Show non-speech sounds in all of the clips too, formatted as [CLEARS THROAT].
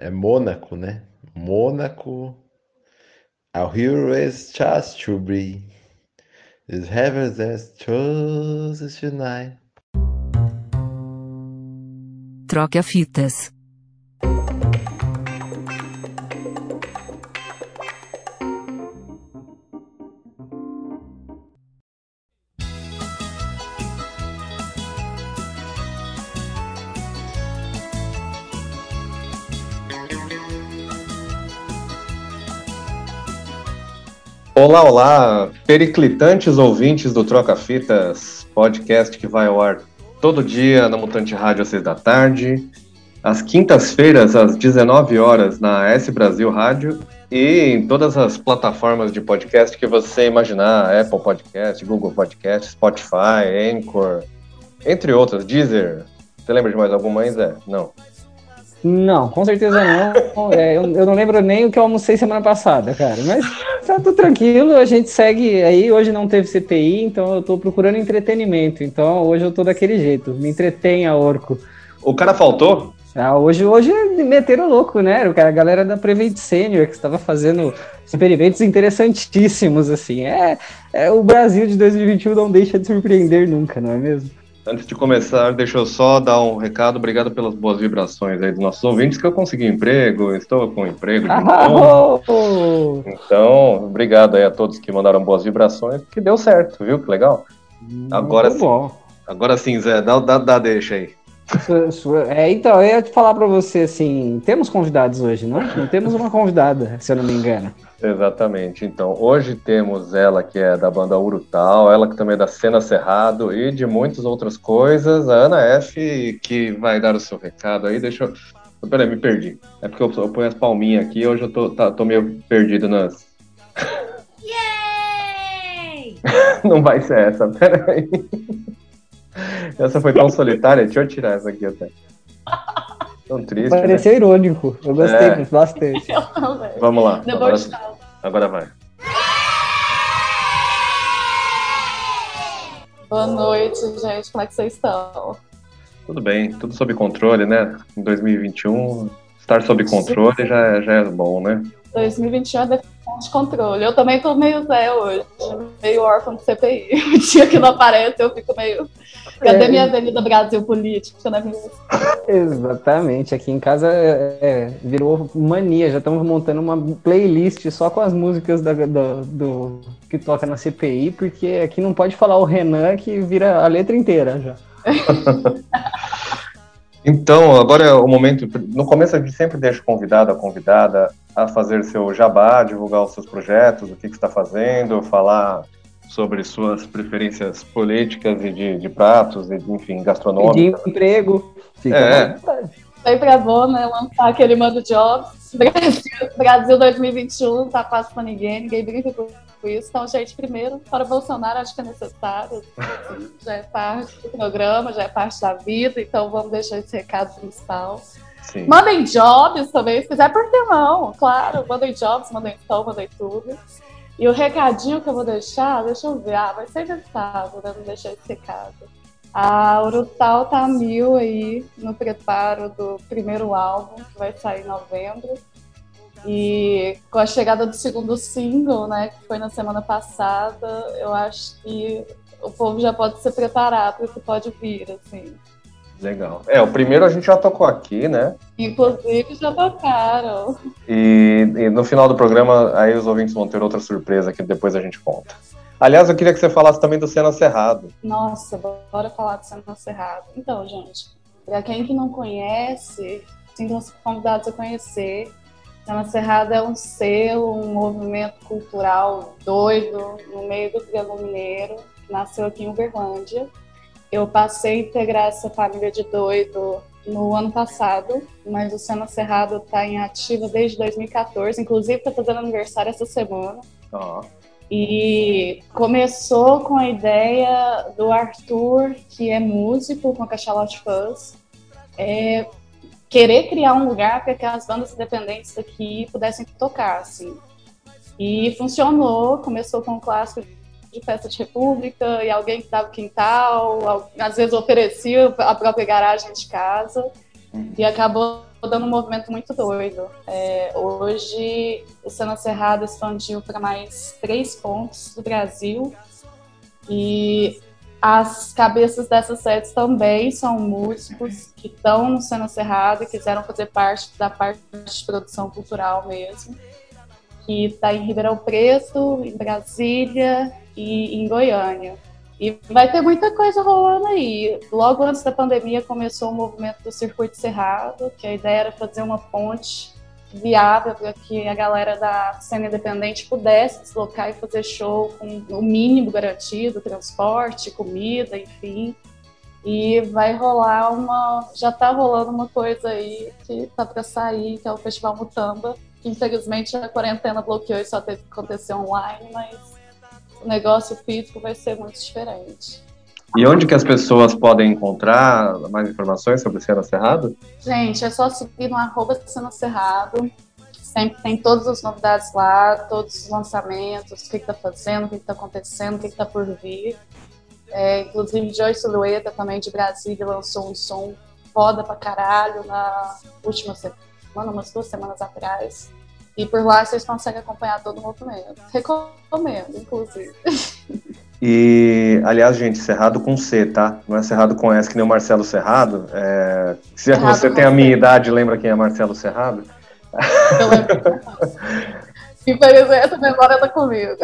É Mônaco, né? Mônaco. Our hero is to be. Is heaven that chooses tonight. Troca fitas. Olá, olá, periclitantes ouvintes do Troca Fitas, podcast que vai ao ar todo dia na Mutante Rádio às seis da tarde, às quintas-feiras às 19 horas na S Brasil Rádio e em todas as plataformas de podcast que você imaginar, Apple Podcast, Google Podcast, Spotify, Anchor, entre outras, Deezer. Você lembra de mais alguma, Zé? Não. Não, com certeza não. É, eu, eu, não lembro nem o que eu almocei semana passada, cara. Mas tá tudo tranquilo, a gente segue aí. Hoje não teve CPI, então eu tô procurando entretenimento. Então hoje eu tô daquele jeito. Me entretenha, Orco. O cara faltou? Ah, hoje, hoje meteram louco, né? A galera da Prevent Senior que estava fazendo experimentos interessantíssimos, assim. É, é, o Brasil de 2021 não deixa de surpreender nunca, não é mesmo? Antes de começar, deixa eu só dar um recado. Obrigado pelas boas vibrações aí dos nossos ouvintes, que eu consegui emprego, estou com emprego de novo. Então, obrigado aí a todos que mandaram boas vibrações, que deu certo, viu? Que legal. Agora sim. Bom. Agora sim, Zé, dá, dá, dá deixa aí. É, então, eu ia te falar para você assim, temos convidados hoje, não? Não temos uma convidada, se eu não me engano. Exatamente. Então, hoje temos ela que é da banda Urutal, ela que também é da Cena Cerrado e de muitas outras coisas. A Ana F, que vai dar o seu recado aí. Deixa eu. Peraí, me perdi. É porque eu, eu ponho as palminhas aqui hoje eu tô, tá, tô meio perdido nas. Yay! [LAUGHS] Não vai ser essa, peraí. Essa foi tão solitária, deixa eu tirar essa aqui até. Tão triste. Pareceu né? irônico. Eu gostei é. bastante. Vamos lá. Agora, agora vai. Boa noite, gente. Como é que vocês estão? Tudo bem, tudo sob controle, né? Em 2021, estar sob controle já, já é bom, né? 2021 é definição de controle. Eu também tô meio Zé hoje, meio órfão do CPI. [LAUGHS] O dia que não aparece, eu fico meio. Cadê é. minha Avenida Brasil Política, né? Exatamente. Aqui em casa é, é, virou mania. Já estamos montando uma playlist só com as músicas da, do, do, que toca na CPI, porque aqui não pode falar o Renan que vira a letra inteira já. [LAUGHS] Então, agora é o momento. No começo a gente sempre deixa o convidado, a convidada, a fazer seu jabá, divulgar os seus projetos, o que, que está fazendo, falar sobre suas preferências políticas e de, de pratos, e, enfim, gastronômicos. De emprego. Fica é. Sempre é bom, né? Lançar aquele mando jobs. Brasil, Brasil 2021 tá fácil para ninguém, ninguém brinca com isso. Então, gente, primeiro, para o Bolsonaro, acho que é necessário. Assim, já é parte do programa, já é parte da vida, então vamos deixar esse recado principal. Sim. Mandem jobs também, se quiser, por que não? Claro, mandem jobs, mandem som, mandem tudo. E o recadinho que eu vou deixar, deixa eu ver, ah, vai ser inevitável, né? Não deixar esse recado. A Urutau tá mil aí no preparo do primeiro álbum, que vai sair em novembro. E com a chegada do segundo single, né, que foi na semana passada, eu acho que o povo já pode se preparar para o que pode vir, assim. Legal. É, o primeiro a gente já tocou aqui, né? Inclusive já tocaram. E, e, no final do programa, aí os ouvintes vão ter outra surpresa que depois a gente conta. Aliás, eu queria que você falasse também do Cena Cerrado. Nossa, bora falar do Cena Cerrado. Então, gente, para quem que não conhece, sintam-se convidados a conhecer. Cena Cerrado é um selo, um movimento cultural doido no meio do Triângulo Mineiro, que nasceu aqui em Uberlândia eu passei a integrar essa família de doido no ano passado, mas o Cena Cerrado está em ativa desde 2014, inclusive está fazendo aniversário essa semana. Oh. E começou com a ideia do Arthur, que é músico com a Cachalote Fuzz, é, querer criar um lugar para que as bandas independentes daqui pudessem tocar, assim. E funcionou, começou com o clássico de festa de república e alguém que dava quintal, às vezes oferecia a própria garagem de casa. e acabou dando um movimento muito doido. É, hoje, o Cena Cerrado expandiu para mais três pontos do Brasil e as cabeças dessas sedes também são músicos que estão no Cena Cerrado e quiseram fazer parte da parte de produção cultural mesmo, que está em Ribeirão Preto, em Brasília e em Goiânia. E vai ter muita coisa rolando aí. Logo antes da pandemia começou o movimento do Circuito Cerrado, que a ideia era fazer uma ponte viável para que a galera da cena independente pudesse deslocar e fazer show com o mínimo garantido, transporte, comida, enfim. E vai rolar uma, já está rolando uma coisa aí que tá para sair, que é o Festival Mutamba, que infelizmente a quarentena bloqueou e só teve que acontecer online, mas o negócio físico vai ser muito diferente. E onde que as pessoas podem encontrar mais informações sobre Cena Cerrado? Gente, é só seguir no arroba Cena Cerrado. Sempre tem todas as novidades lá, todos os lançamentos, o que está fazendo, o que está acontecendo, o que está por vir. É, inclusive, Joyce Lueta, também de Brasília, lançou um som foda pra caralho na última semana, umas duas semanas atrás. E por lá vocês conseguem acompanhar todo o movimento. Recomendo, inclusive. [LAUGHS] E, aliás, gente, Cerrado com C, tá? Não é Cerrado com S, que nem o Marcelo Cerrado. É... Se Cerrado você tem a minha C. idade, lembra quem é Marcelo Cerrado? Eu lembro. Infelizmente, a memória tá comigo.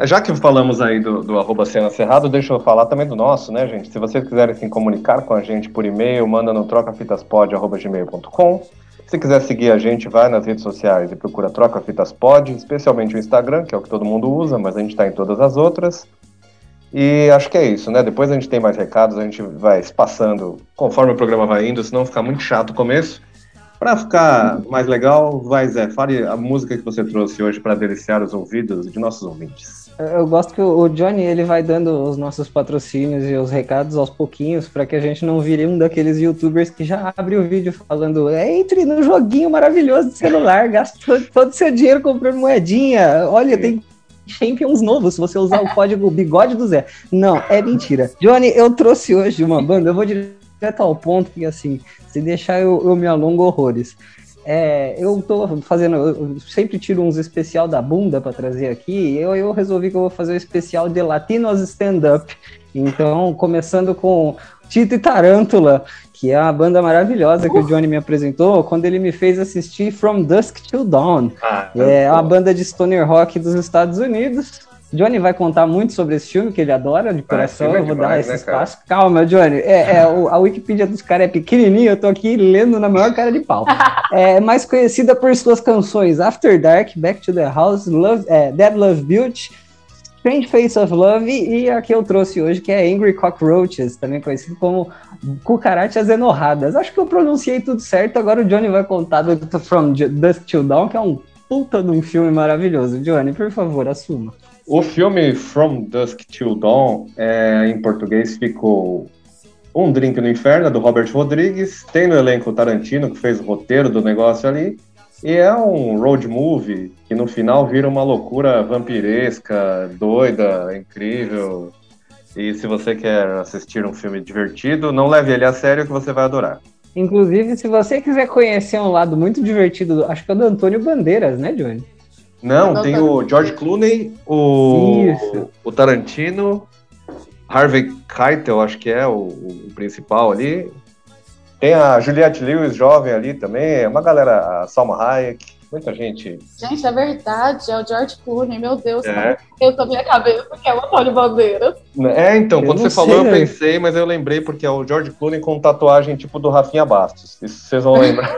Já que falamos aí do, do arroba Cena Cerrado, deixa eu falar também do nosso, né, gente? Se vocês quiserem se comunicar com a gente por e-mail, manda no trocafitaspod.gmail.com. Se quiser seguir a gente, vai nas redes sociais e procura Troca Fitas Pod, especialmente o Instagram, que é o que todo mundo usa, mas a gente está em todas as outras. E acho que é isso, né? Depois a gente tem mais recados, a gente vai espaçando conforme o programa vai indo, senão fica muito chato o começo. Para ficar mais legal, vai Zé, fale a música que você trouxe hoje para deliciar os ouvidos de nossos ouvintes. Eu gosto que o Johnny ele vai dando os nossos patrocínios e os recados aos pouquinhos para que a gente não vire um daqueles youtubers que já abre o vídeo falando entre no joguinho maravilhoso de celular, gastou todo o seu dinheiro comprando moedinha. Olha, tem Champions novos se você usar o código bigode do Zé. Não, é mentira. Johnny, eu trouxe hoje uma banda, eu vou direto ao ponto, que assim, se deixar eu, eu me alongo horrores. É, eu tô fazendo, eu sempre tiro uns especial da bunda para trazer aqui. Eu, eu resolvi que eu vou fazer um especial de Latinos Stand Up. Então, começando com Tito e Tarântula, que é uma banda maravilhosa que uh. o Johnny me apresentou quando ele me fez assistir From Dusk Till Dawn. Ah, é uma banda de stoner rock dos Estados Unidos. Johnny vai contar muito sobre esse filme, que ele adora, de coração. É, eu vou demais, dar esse né, espaço. Cara? Calma, Johnny. É, é a Wikipedia dos caras é pequenininha, eu tô aqui lendo na maior cara de pau. [LAUGHS] é mais conhecida por suas canções After Dark, Back to the House, Love, é, Dead Love Built, Strange Face of Love e a que eu trouxe hoje, que é Angry Cockroaches, também conhecido como Cucarachas Enorradas. Acho que eu pronunciei tudo certo, agora o Johnny vai contar do From Dusk Till Dawn, que é um puta de um filme maravilhoso. Johnny, por favor, assuma. O filme From Dusk Till Dawn, é, em português, ficou Um Drink no Inferno, do Robert Rodrigues. Tem no elenco Tarantino, que fez o roteiro do negócio ali. E é um road movie que no final vira uma loucura vampiresca, doida, incrível. E se você quer assistir um filme divertido, não leve ele a sério que você vai adorar. Inclusive, se você quiser conhecer um lado muito divertido, acho que é do Antônio Bandeiras, né, Johnny? Não, tem o George Clooney, o, o Tarantino, Harvey Keitel, acho que é o, o, principal ali. Tem a Juliette Lewis, jovem ali também, é uma galera, a Salma Hayek, muita gente. Gente, é verdade, é o George Clooney, meu Deus, é. eu tô minha cabeça que é o Antônio Bandeiras. É, então, eu quando você falou, eu pensei, mas eu lembrei porque é o George Clooney com tatuagem tipo do Rafinha Bastos. Isso vocês vão lembrar.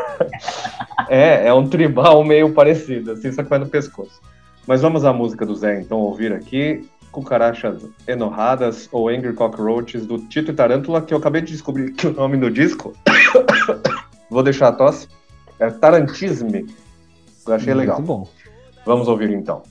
[LAUGHS] é, é um tribal meio parecido, assim, só que vai no pescoço. Mas vamos à música do Zé, então, ouvir aqui. Cucarachas Enorradas ou Angry Cockroaches do Tito e Tarântula, que eu acabei de descobrir que o nome do disco. [COUGHS] Vou deixar a tosse. É Tarantisme. Eu achei Muito legal. bom. Vamos ouvir então.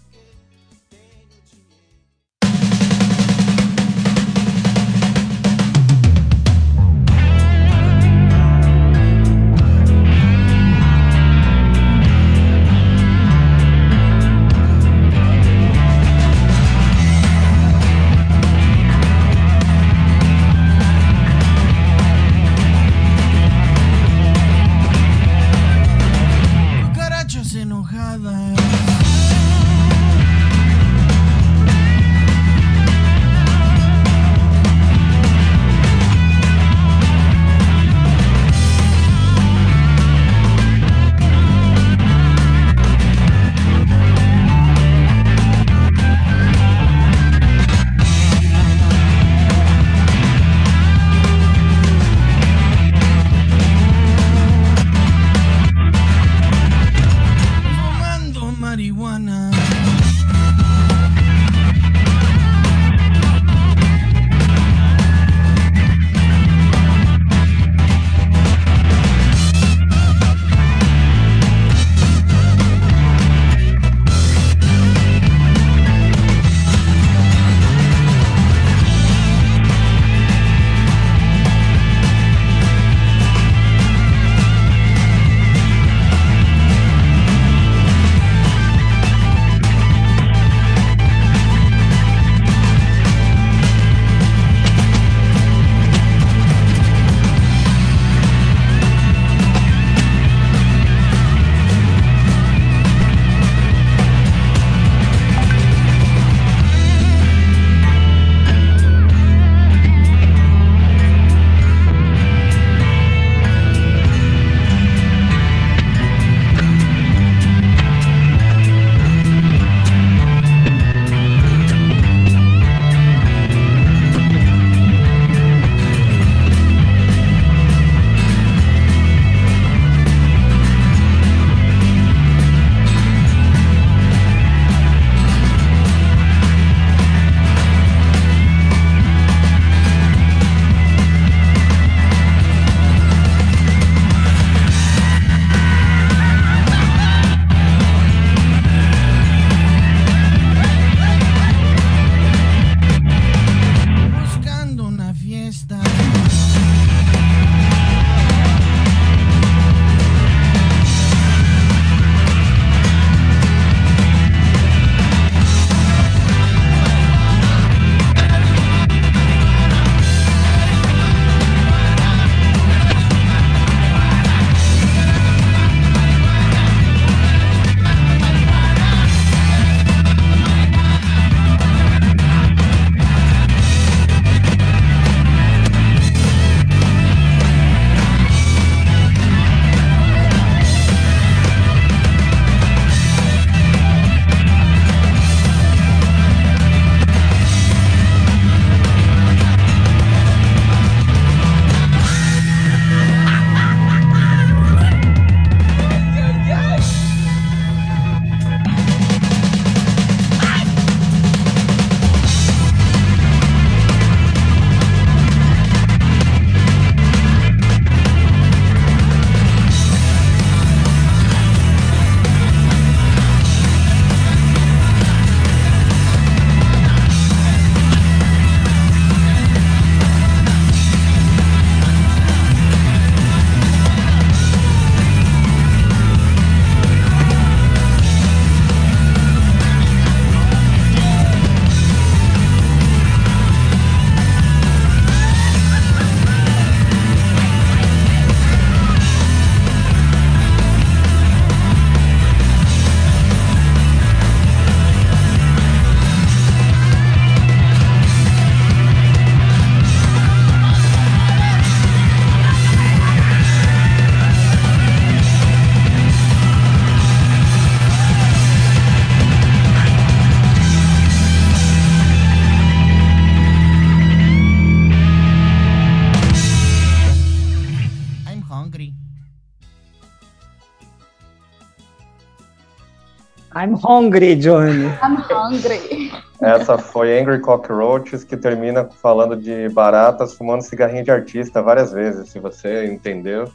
I'm hungry, Johnny. I'm hungry. Essa foi Angry Cockroaches, que termina falando de baratas fumando cigarrinho de artista várias vezes, se você entendeu.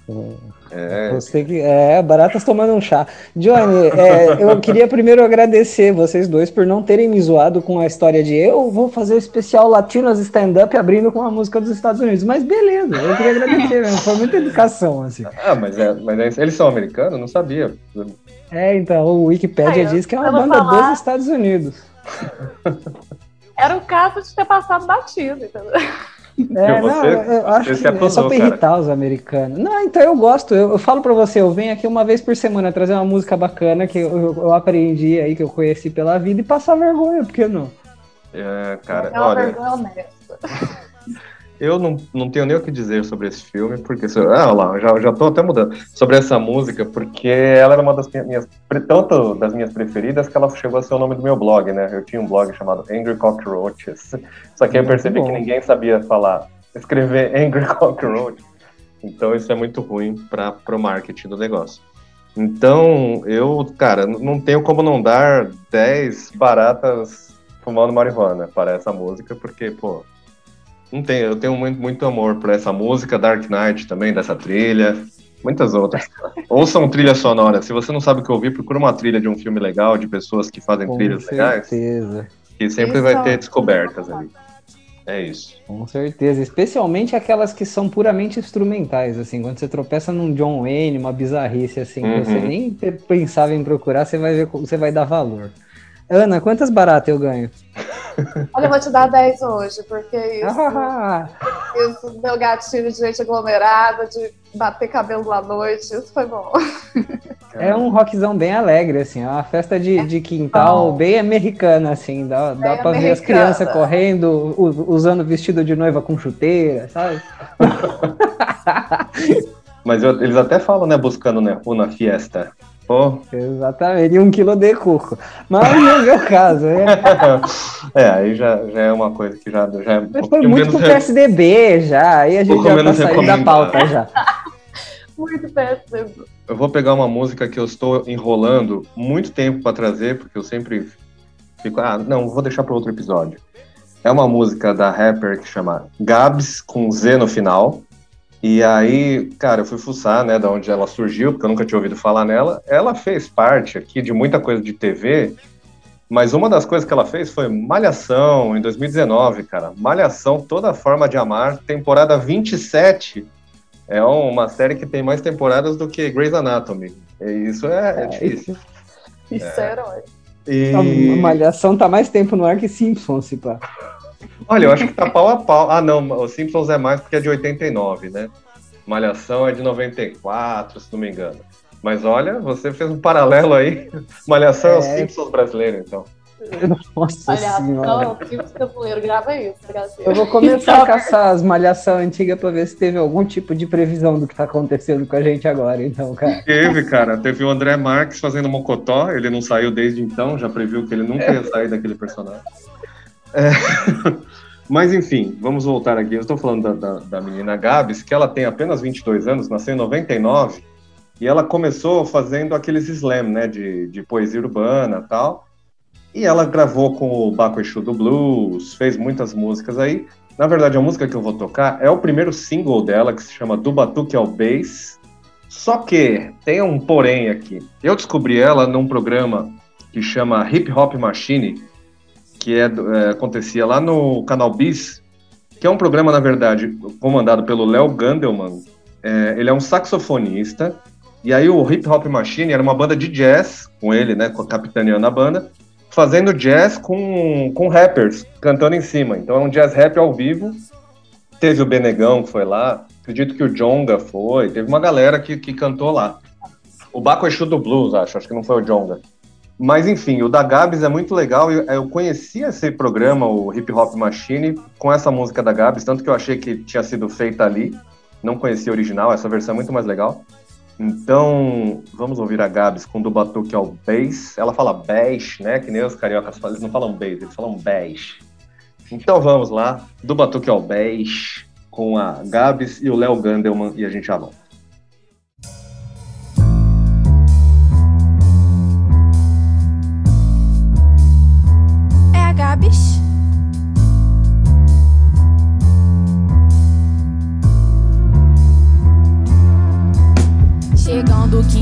É, Você que é baratas tomando um chá. Johnny, é, eu queria primeiro agradecer vocês dois por não terem me zoado com a história de eu vou fazer o especial Latinos Stand-Up abrindo com a música dos Estados Unidos. Mas beleza, eu queria agradecer mesmo. Foi muita educação, assim. Ah, mas, é, mas é- eles são americanos? Não sabia. É, então, o Wikipedia diz que é uma banda falar- dos Estados Unidos. [LAUGHS] Era o caso de ter passado batido, entendeu? É, não, eu, eu acho que é acusou, só pra cara. irritar os americanos. Não, então eu gosto. Eu, eu falo pra você, eu venho aqui uma vez por semana trazer uma música bacana que eu, eu- eu aprendi aí, que eu conheci pela vida e passar vergonha, por que não? É, cara, É uma olha, vergonha honesta. [LAUGHS] eu não, não tenho nem o que dizer sobre esse filme, porque. Ah, olha lá, já, já tô até mudando. Sobre essa música, porque ela era uma das minhas- Tanto das minhas preferidas que ela chegou a ser o nome do meu blog, né? Eu tinha um blog chamado Angry Cockroaches. Só que aí eu Muito percebi que ninguém sabia falar, escrever [LAUGHS] Angry Cockroach. Então isso é muito ruim para o marketing do negócio. Então, eu, cara, não tenho como não dar 10 baratas fumando marihuana para essa música, porque, pô, não tenho, eu tenho muito, muito amor por essa música, Dark Knight também, dessa trilha, muitas outras. [LAUGHS] Ouçam trilha sonora. Se você não sabe o que ouvir, procura uma trilha de um filme legal, de pessoas que fazem Com trilhas legais, certeza. que sempre Isso vai é ter descobertas ali. É isso. Com certeza, especialmente aquelas que são puramente instrumentais, assim, quando você tropeça num John Wayne, uma bizarrice assim, que você Uhum. nem pe- pensava em procurar, você vai ver, você vai dar valor. Ana, quantas baratas eu ganho? [LAUGHS] Olha, eu vou te dar 10 hoje, porque isso, Ah, isso deu gatilho de gente aglomerada, de bater cabelo à noite, isso foi bom. é um rockzão bem alegre, assim, é uma festa de, de quintal bom. bem americana, assim, dá, dá Bem pra ver as americana. crianças correndo, usando vestido de noiva com chuteira, sabe? [LAUGHS] Mas eu- eles até falam, né, buscando né, una fiesta. Exatamente, e um quilo de coco. Mas não é o meu caso, é [LAUGHS] é, aí já, já é uma coisa que já, já é um Foi muito menos pro PSDB já, aí a gente já tá saindo da pauta já. [LAUGHS] Muito péssimo. Eu vou pegar uma música que eu estou enrolando muito tempo para trazer, porque eu sempre fico, ah, não, vou deixar para outro episódio. É uma música da rapper que chama Gabs, com Z no final. E aí, cara, eu fui fuçar, né, da onde ela surgiu, porque eu nunca tinha ouvido falar nela. Ela fez parte aqui de muita coisa de TV, mas uma das coisas que ela fez foi Malhação, em 2019, cara. Malhação, Toda Forma de Amar, temporada 27. É uma série que tem mais temporadas do que Grey's Anatomy. E Isso é, é difícil. Isso é herói. E... A Malhação tá mais tempo no ar que Simpsons, se pá. Olha, eu acho que tá pau a pau. Ah, não, o Simpsons é mais porque é de 89, né? Malhação é de 94, se não me engano. Mas olha, você fez um paralelo aí. [LAUGHS] Malhação é, o É. Simpsons brasileiro, então. Nossa senhora. Malhação, filme de tabuleiro, grava isso. Eu vou começar Então, a caçar as malhação antigas pra ver se teve algum tipo de previsão do que tá acontecendo com a gente agora, então, cara. Teve, cara. Teve o André Marques fazendo Mocotó. Ele não saiu desde então, já previu que ele nunca ia sair daquele personagem. É. [LAUGHS] Mas enfim, vamos voltar aqui. Eu estou falando da, da, da menina Gabs, que ela tem apenas 22 anos, nasceu em 99, e ela começou fazendo aqueles slam, né, de, de poesia urbana tal. E ela gravou com o Baco Exu do Blues, fez muitas músicas aí. Na verdade, a música que eu vou tocar é o primeiro single dela, que se chama Do Batuque ao Bass. Só que tem um porém aqui. Eu descobri ela num programa que chama Hip Hop Machine, que é, é, acontecia lá no canal Bis, que é um programa, na verdade, comandado pelo Léo Gandelman. É, ele é um saxofonista, e aí o Hip Hop Machine era uma banda de jazz, com ele, né, capitaneando a banda, fazendo jazz com, com rappers, cantando em cima. Então é um jazz rap ao vivo. Teve o Benegão que foi lá, acredito que o Jonga foi, teve uma galera que, que cantou lá. O Baco Exu do Blues, acho, acho que não foi o Jonga. Mas enfim, o da Gabs é muito legal. Eu, conheci esse programa, o Hip Hop Machine, com essa música da Gabs, tanto que eu achei que tinha sido feita ali. Não conhecia a original, essa versão é muito mais legal. Então, vamos ouvir a Gabs com do batuque ao bass. Ela fala bass, né? Que nem os cariocas falam, eles não falam bass, eles falam bass. Então vamos lá, do batuque ao bass, com a Gabs e o Léo Gandelman, e a gente já volta. Gabs. Chegando quinta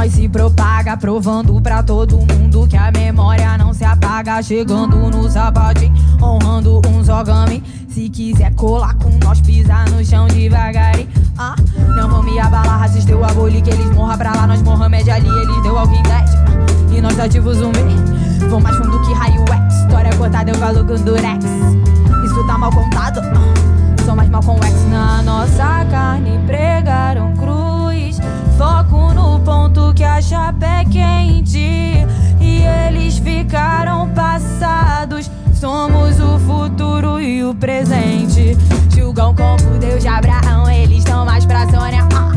nós se propaga, provando pra todo mundo que a memória não se apaga. Chegando no sapatinho, honrando um zogami. Se quiser colar com nós, pisar no chão devagarinho. Ah, não vão me abalar, racista eu aboli que eles morram pra lá. Nós Mohamed ali, eles deu alguém 10. E nós ativos zumbi. Vou mais fundo que raio X. História cortada, eu falo com durex. Isso tá mal contado. ah. Sou mais mal com X na nossa carne. Pregaram cruz. Ponto que a chapa é quente. E eles ficaram passados. Somos o futuro e o presente. Julgam como Deus de Abraão. Eles estão mais pra Sônia. ah.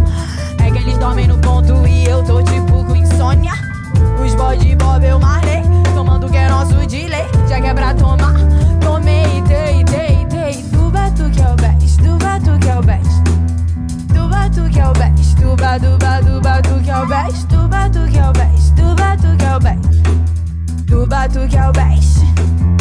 É que eles dormem no ponto e eu tô tipo com insônia. Os bode bob eu marlei, tomando que é nosso de lei. Já que é pra tomar, tomei, tei, tei, tei. Tu batu que é o best, tu batu que é o best. Tu batu que é o best, tu batu, batu, batu que é o best. Tu batu que é o best, tu batu que é o best. Tu batu que é o best.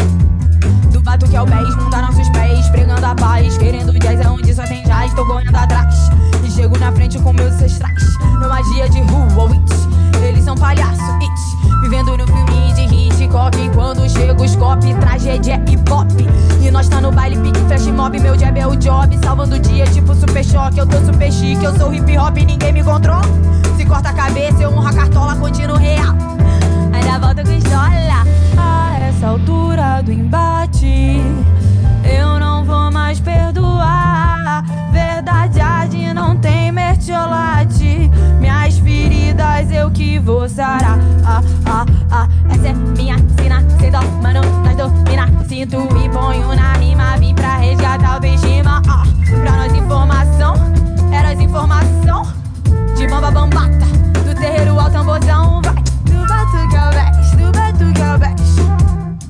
Do bato que é o pés, munda nossos pés, pregando a paz. Querendo jazz é onde só tem jazz, tô correndo atrás. E chego na frente com meus ancestrais. Meu magia de rua, it. Eles são palhaço, it. Vivendo no filme de Hitchcock. Quando chega os copy, tragédia é hip hop. E nós tá no baile, pique, flash mob. Meu jab é o job, salvando o dia, tipo super choque. Eu tô super chique, eu sou hip hop, ninguém me controla. Se corta a cabeça, eu honro a cartola, continuo real. Ainda volta com estola A essa altura do embate Eu não vou mais perdoar. Verdade arde, não tem mertiolate. Minhas feridas eu que vou sarar. Ah, ah, ah. Essa é minha sina, cê dó, mano, nós domina. Sinto e ponho na rima Vim pra resgatar o autoestima ah. Pra nós informação, eras informação De bamba bambata, terreiro ao tamborzão vai. Do batuque ao é baix, do batuque ao é baix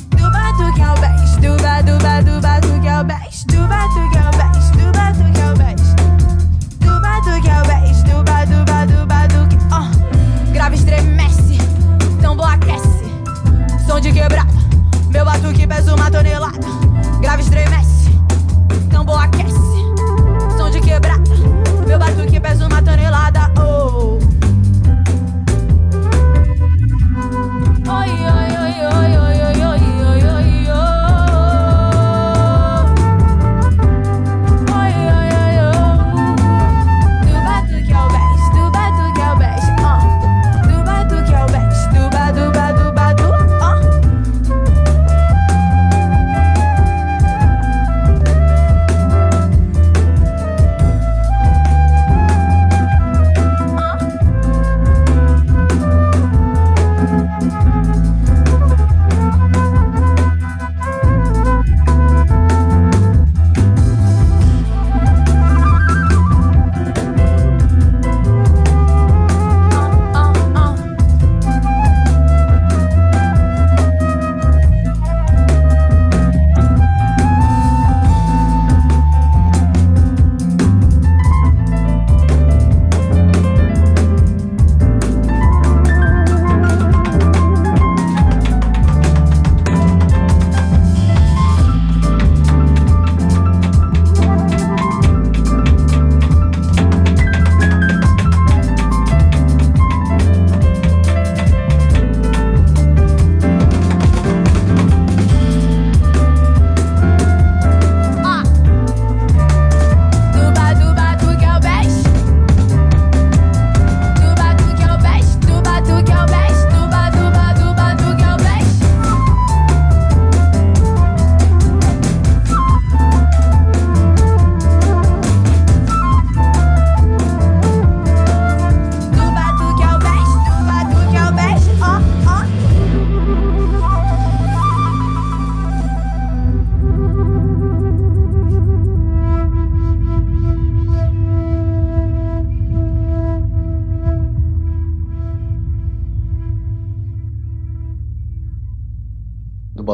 Do batuque ao é baix, do batuque ao baix Do batuque ao baix, do batuque ao baix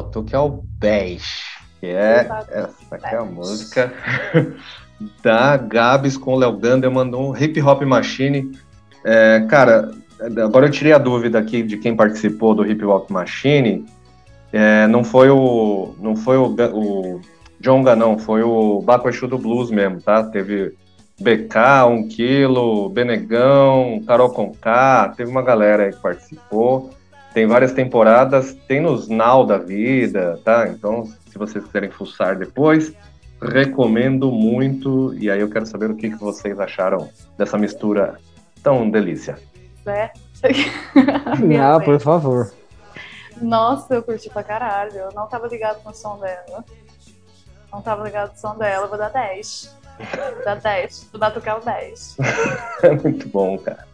Batuque é o Bash, que é essa aqui é a música [LAUGHS] da Gabs com o Léo Gander, mandou um Hip Hop Machine. É, cara, agora eu tirei a dúvida aqui de quem participou do Hip Hop Machine. É, não foi o não foi o, o Jonga não, foi o Baco Exu do Blues mesmo, tá? Teve BK, 1 quilo, Benegão, Carol Conká, teve uma galera aí que participou. Tem várias temporadas, tem nos Now da vida, tá? Então, se vocês quiserem fuçar depois, recomendo muito. E aí eu quero saber o que, que vocês acharam dessa mistura tão delícia. né? [LAUGHS] Ah, por favor. Nossa, eu curti pra caralho. Eu não tava ligado com o som dela. Não tava ligado com o som dela. Eu vou dar 10. Vou dar 10. Vou dar tocar o 10. É muito bom, cara.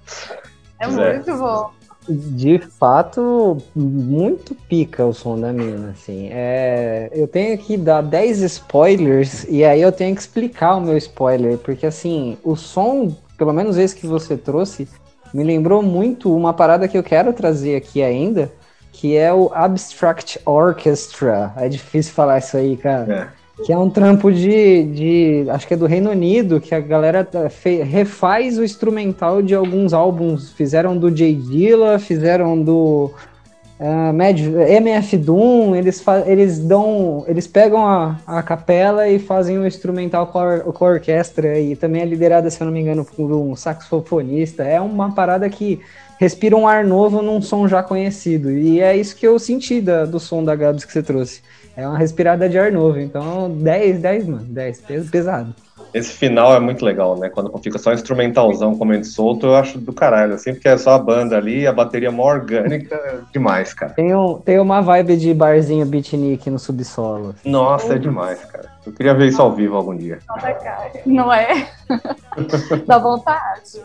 É é. muito bom. De fato, muito pica o som da mina, assim. É, eu tenho que dar 10 spoilers e aí eu tenho que explicar o meu spoiler, porque assim, o som, pelo menos esse que você trouxe, me lembrou muito uma parada que eu quero trazer aqui ainda, que é o Abstract Orchestra. É difícil falar isso aí, cara. É. Que é um trampo de, de. Acho que é do Reino Unido, que a galera tá- refaz o instrumental de alguns álbuns. Fizeram do Jay Dilla, fizeram do. ah, Mad, MF Doom, eles, eles dão. Eles pegam a, a capela e fazem um instrumental com a, com a orquestra. E também é liderada, se eu não me engano, por um saxofonista. É uma parada que respira um ar novo num som já conhecido. E é isso que eu senti da- do som da Gabs que você trouxe. É uma respirada de ar novo. Então, 10, 10, mano. 10, pes- pesado. Esse final é muito legal, né? Quando fica só instrumentalzão comendo solto, eu acho do caralho. Assim, porque é só a banda ali e a bateria mó orgânica, é demais, cara. Tem, um, tem uma vibe de barzinho beatnik no subsolo. Nossa, é demais, cara. Eu queria ver isso ao vivo algum dia. Não é? [LAUGHS] Dá vontade.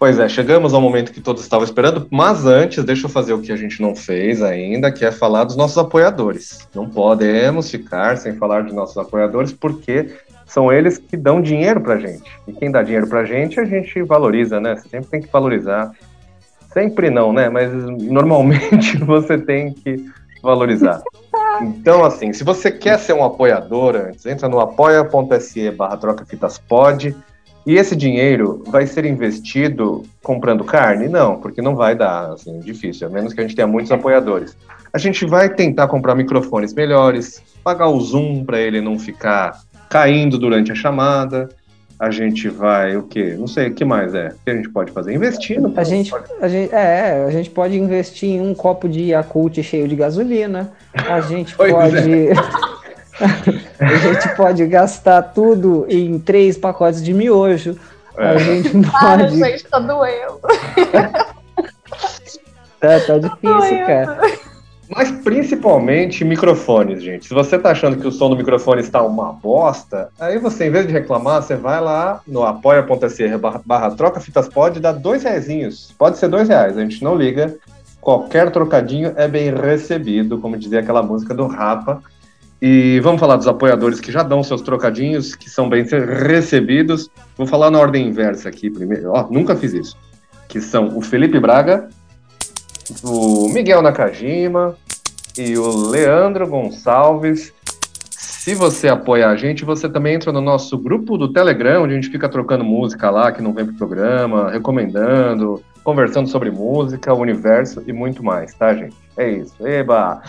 Pois é, chegamos ao momento que todos estavam esperando, mas antes, deixa eu fazer o que a gente não fez ainda, que é falar dos nossos apoiadores. Não podemos ficar sem falar de nossos apoiadores, porque são eles que dão dinheiro pra gente. E quem dá dinheiro pra gente, a gente valoriza, né? Você sempre tem que valorizar. Sempre não, né? Mas normalmente [LAUGHS] você tem que valorizar. Então, assim, se você quer ser um apoiador antes, entra no apoia.se barra trocafitaspod e esse dinheiro vai ser investido comprando carne? Não, porque não vai dar, assim, difícil, a menos que a gente tenha muitos apoiadores. A gente vai tentar comprar microfones melhores, pagar o zoom para ele não ficar caindo durante a chamada. A gente vai, o quê? Não sei, o que mais é? O que a gente pode fazer? Investir no A gente, a gente, é, a gente pode investir em um copo de Yakult cheio de gasolina. A gente Pois pode. A gente pode gastar tudo em três pacotes de miojo. A É. gente Para, pode. gente, tá doendo. [LAUGHS] Tá, tá difícil, cara. Mas principalmente microfones, gente. Se você tá achando que o som do microfone está uma bosta, aí você, em vez de reclamar, você vai lá no apoia.se barra, barra troca fitas pod e dá dois reaisinhos. Pode ser dois reais, a gente não liga. Qualquer trocadinho é bem recebido, como dizia aquela música do Rapa. E vamos falar dos apoiadores que já dão seus trocadinhos, que são bem recebidos. Vou falar na ordem inversa aqui primeiro. Ó, nunca fiz isso. Que são o Felipe Braga, o Miguel Nakajima e o Leandro Gonçalves. Se você apoia a gente, você também entra no nosso grupo do Telegram, onde a gente fica trocando música lá, que não vem pro programa, recomendando, conversando sobre música, universo e muito mais, tá, gente? É isso. Eba!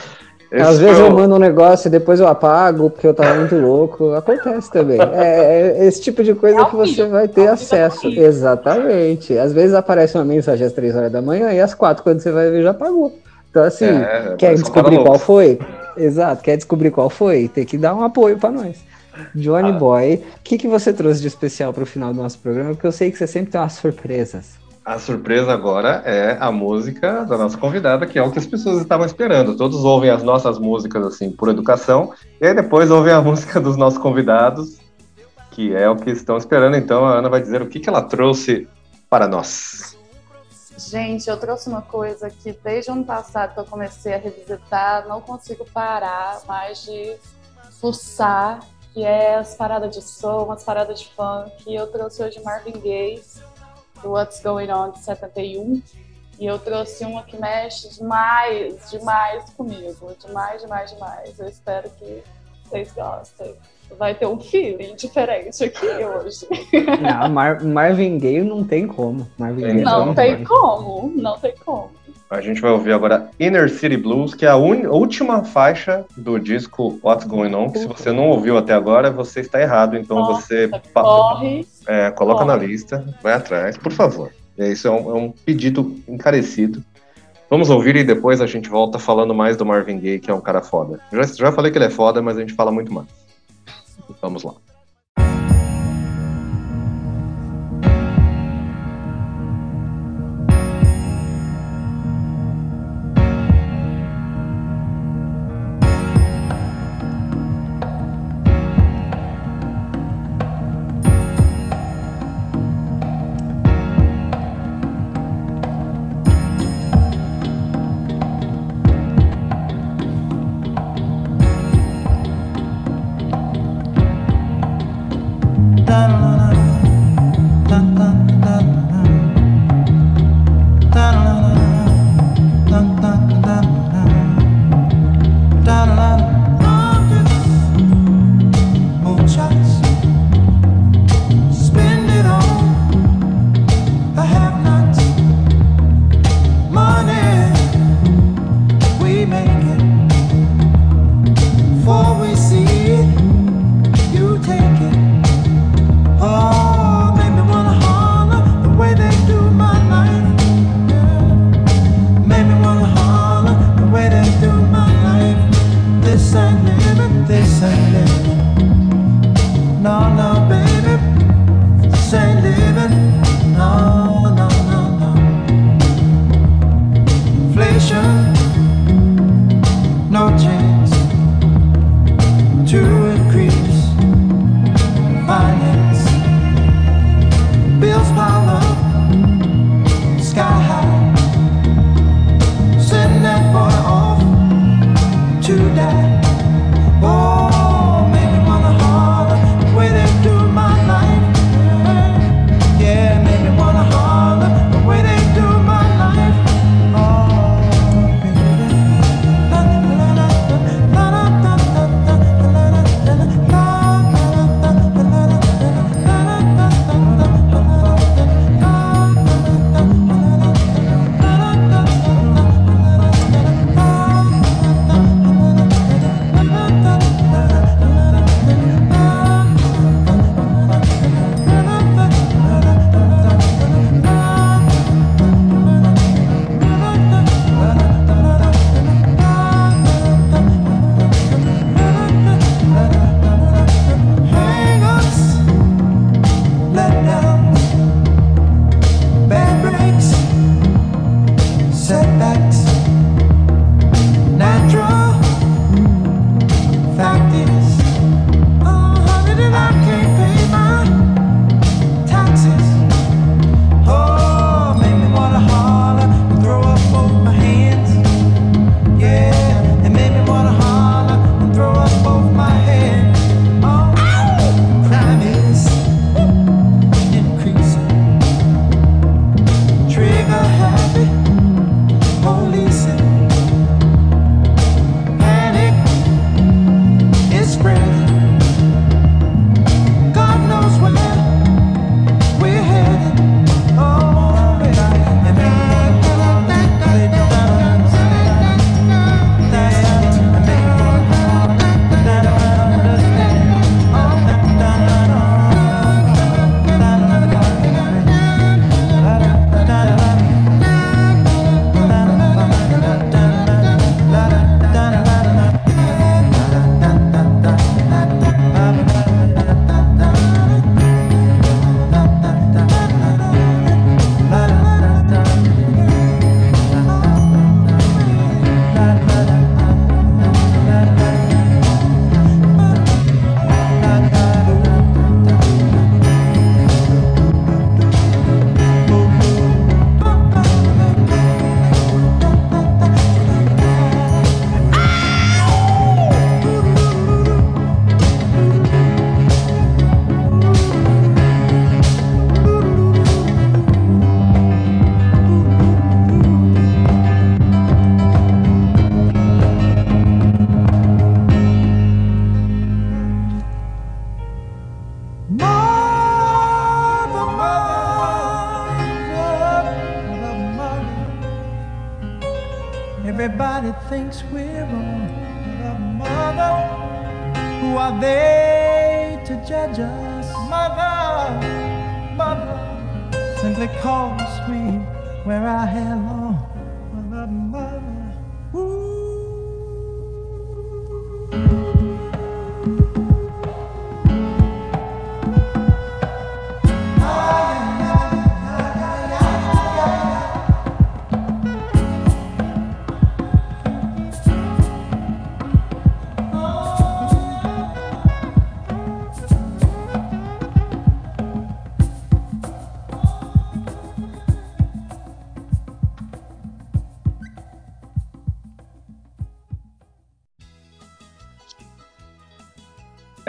Às Esse vezes foi eu o- mando um negócio e depois eu apago porque eu tava muito louco. Acontece também. É, é esse tipo de coisa É que você vai ter é acesso. Exatamente. Às vezes aparece uma mensagem às três horas da manhã e às quatro, quando você vai ver, já apagou. Então, assim, É, quer descobrir qual louco. foi? Exato, quer descobrir qual foi? Tem que dar um apoio pra nós. Johnny Ah. Boy, o que, que você trouxe de especial pro final do nosso programa? Porque eu sei que você sempre tem umas surpresas. A surpresa agora é a música da nossa convidada, que é o que as pessoas estavam esperando. Todos ouvem as nossas músicas, assim, por educação, e aí depois ouvem a [LAUGHS] música dos nossos convidados, que é o que estão esperando. Então a Ana vai dizer o que, que ela trouxe para nós. Gente, eu trouxe uma coisa que desde o ano passado que eu comecei a revisitar, não consigo parar mais de fuçar, que é as paradas de soul, as paradas de funk. E eu trouxe hoje Marvin Gaye, do What's Going On de 71. E eu trouxe uma que mexe demais, demais comigo. Demais, demais, demais. Eu espero que vocês gostem. Vai ter um feeling diferente aqui hoje. Não, Mar Marvin Gaye não tem como. Marvin Gaye Não não tem como, não tem como. A gente vai ouvir agora Inner City Blues, que é a última faixa do disco What's Going On, que se você não ouviu até agora, você está errado. Então Nossa, você Corre. é, coloca na corre. lista, vai atrás, por favor. É, Isso é um, é um pedido encarecido. Vamos ouvir e depois a gente volta falando mais do Marvin Gaye, que é um cara foda. Já, já falei que ele é foda, mas a gente fala muito mais. Vamos lá.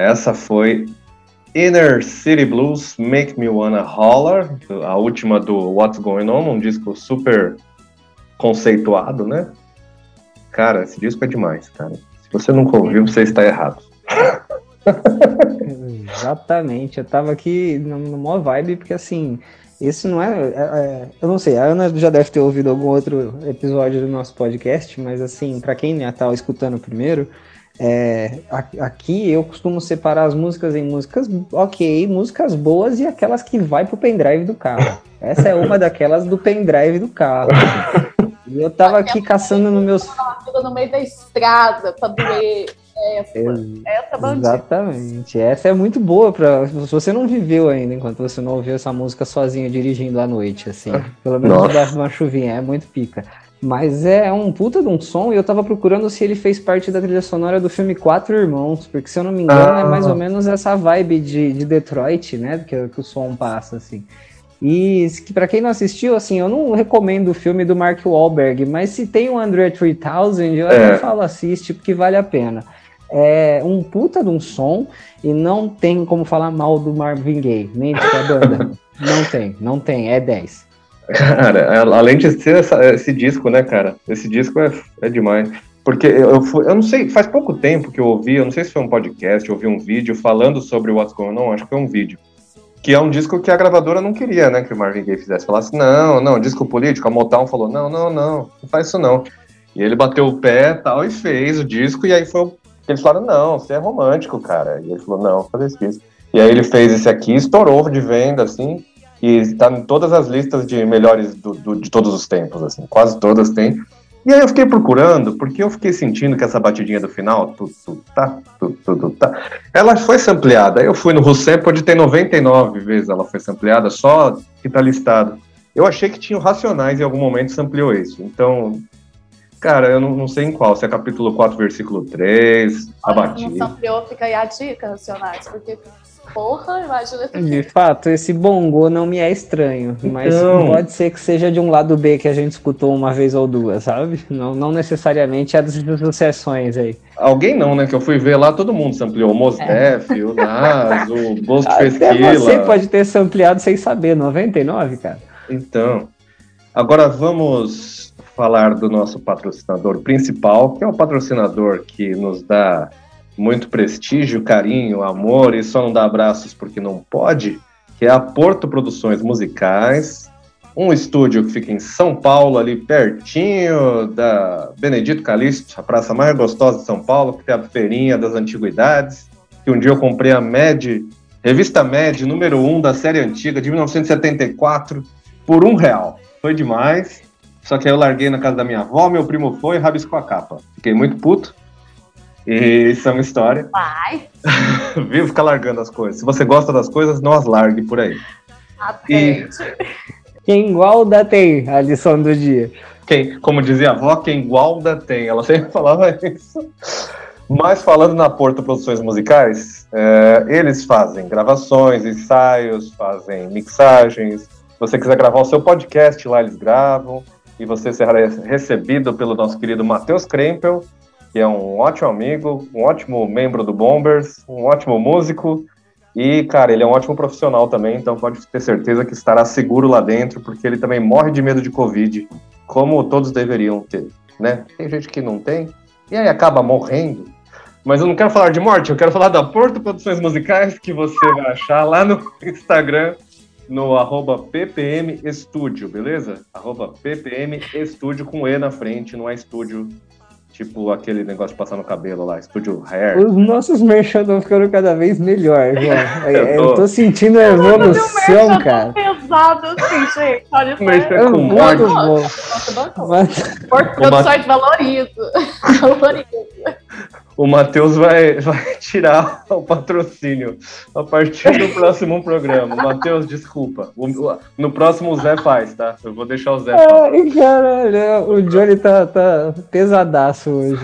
Essa foi Inner City Blues Make Me Wanna Holler, a última do What's Going On, um disco super conceituado, né? Cara, esse disco é demais, cara. Se você nunca ouviu, você está errado. [LAUGHS] Exatamente, eu tava aqui no, maior vibe, porque assim, esse não é, é, é, Eu não sei, a Ana já deve ter ouvido algum outro episódio do nosso podcast, mas assim, para quem já tá escutando primeiro, é, aqui eu costumo separar as músicas em músicas ok, músicas boas e aquelas que vai pro pendrive do carro. Essa é uma daquelas do pendrive do carro. E eu tava aqui caçando no meus. No meio da estrada pra doer. Essa, essa bandida. Exatamente. Essa é muito boa para se você não viveu ainda enquanto você não ouviu essa música sozinho dirigindo à noite, assim. Pelo menos debaixo de uma chuvinha, é muito pica. Mas é um puta de um som e eu tava procurando se ele fez parte da trilha sonora do filme Quatro Irmãos, porque se eu não me engano ah. é mais ou menos essa vibe de, de Detroit, né, que, que o som passa, assim. E para quem não assistiu, assim, eu não recomendo o filme do Mark Wahlberg, mas se tem o André 3000, eu é. até falo assiste, porque vale a pena. É um puta de um som e não tem como falar mal do Marvin Gaye, nem da banda. [LAUGHS] não tem, não tem, é 10. Cara, além de ser essa, esse disco, né, cara? Esse disco é, é demais. Porque eu, fui, eu não sei, faz pouco tempo que eu ouvi, eu não sei se foi um podcast, ouvi um vídeo falando sobre What's Going On, acho que foi um vídeo. Que é um disco que a gravadora não queria, né, que o Marvin Gaye fizesse. Falasse, não, não, disco político. A Motown falou, não, não, não, não faz isso não. E ele bateu o pé tal e fez o disco, e aí foi. Eles falaram, não, você é romântico, cara. E ele falou, não, fazer disco. E aí ele fez esse aqui, estourou de venda, assim, e está em todas as listas de melhores do, do, de todos os tempos, assim, quase todas tem. E aí eu fiquei procurando, porque eu fiquei sentindo que essa batidinha do final, tu, tu, tá, tu, tu, tu, tá, ela foi sampleada. Eu fui no Rousseff, pode ter 99 vezes ela foi sampleada, só que tá listado. Eu achei que tinha o Racionais em algum momento sampleou isso. Então, cara, eu não, não sei em qual, se é capítulo 4, versículo 3, a batida. Não sampleou, fica aí a dica, Racionais, porque Porra, imagina De fato, esse bongo não me é estranho, mas então... pode ser que seja de um lado B que a gente escutou uma vez ou duas, sabe? Não, não necessariamente é das sucessões aí. Alguém não, né? Que eu fui ver lá, todo mundo sampleou. O Mosdef, é. o Nas, o [LAUGHS] Bosco Até você pode ter sampleado sem saber, 99, cara. Então, agora vamos falar do nosso patrocinador principal, que é o patrocinador que nos dá muito prestígio, carinho, amor e só não dá abraços porque não pode, que é a Porto Produções Musicais, um estúdio que fica em São Paulo, ali pertinho da Benedito Calixto, a praça mais gostosa de São Paulo, que tem a feirinha das antiguidades, que um dia eu comprei a MED, revista MED, número 1 um da série antiga, de 1974, por um real. Foi demais, só que aí eu larguei na casa da minha avó, meu primo foi e rabiscou a capa. Fiquei muito puto, e isso é uma história. Vai. [LAUGHS] Viu? Ficar largando as coisas. Se você gosta das coisas, não as largue por aí. Atente. E... Quem guarda tem a lição do dia. Quem, como dizia a avó, quem guarda tem. Ela sempre [LAUGHS] falava isso. Mas falando na Porto Produções Musicais, é, eles fazem gravações, ensaios, fazem mixagens. Se você quiser gravar o seu podcast, lá eles gravam. E você será recebido pelo nosso querido Matheus Krempel, que é um ótimo amigo, um ótimo membro do Bombers, um ótimo músico e, cara, ele é um ótimo profissional também, então pode ter certeza que estará seguro lá dentro, porque ele também morre de medo de Covid, como todos deveriam ter, né? Tem gente que não tem, e aí acaba morrendo. Mas eu não quero falar de morte, eu quero falar da Porto Produções Musicais, que você vai achar lá no [LAUGHS] Instagram, no arroba ppm estúdio, beleza? Arroba ppm estúdio com E na frente, não é estúdio tipo aquele negócio de passar no cabelo lá, estúdio hair. Os nossos merchan estão ficando cada vez melhor, João. [LAUGHS] É, Eu Eu tô- tô sentindo a evolução, cara. pesado assim, gente. Olha só. Merchan É com bom. Nossa, bacana. Mas-. [LAUGHS] O Matheus vai, vai [LAUGHS] tirar o patrocínio a partir do próximo programa. Matheus, desculpa. O- o- no próximo o Zé faz, tá? Eu vou deixar o Zé falar. Ai, caralho, o Johnny tá, tá pesadaço hoje.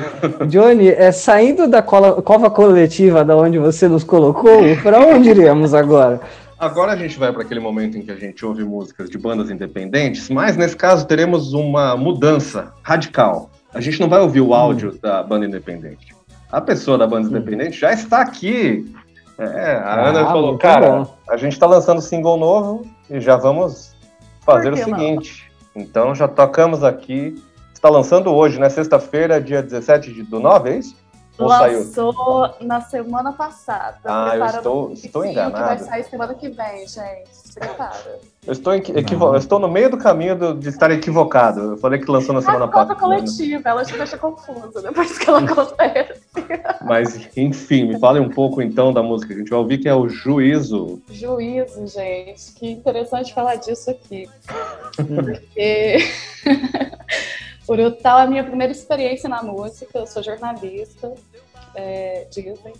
Johnny, é, saindo da cola- cova coletiva da onde você nos colocou, pra onde iremos agora? Agora a gente vai para aquele momento em que a gente ouve músicas de bandas independentes, mas nesse caso teremos uma mudança radical. A gente não vai ouvir o áudio da banda independente. A pessoa da banda independente já está aqui. É, a Ah, Ana falou, cara, bom. a gente está lançando single novo e já vamos fazer o que não? seguinte. Então já tocamos aqui. Está lançando hoje, né? Sexta-feira, dia 17 de- do 9, é isso? Ou saiu? Lançou na semana passada. Ah, eu estou- um estou clipezinho Que vai enganado. sair semana que vem, gente. Se prepara. Eu estou, equi- equivo- eu estou no meio do caminho do- de estar equivocado. Eu falei que lançou na semana A conta passada. coletiva, ela te deixa confusa depois que ela [LAUGHS] acontece. Mas, enfim, me fale um pouco então da música que a gente vai ouvir, que é o Juízo. Juízo, gente. Que interessante falar disso aqui. [LAUGHS] Porque o Brutal é a minha primeira experiência na música. Eu sou jornalista, é, dizem.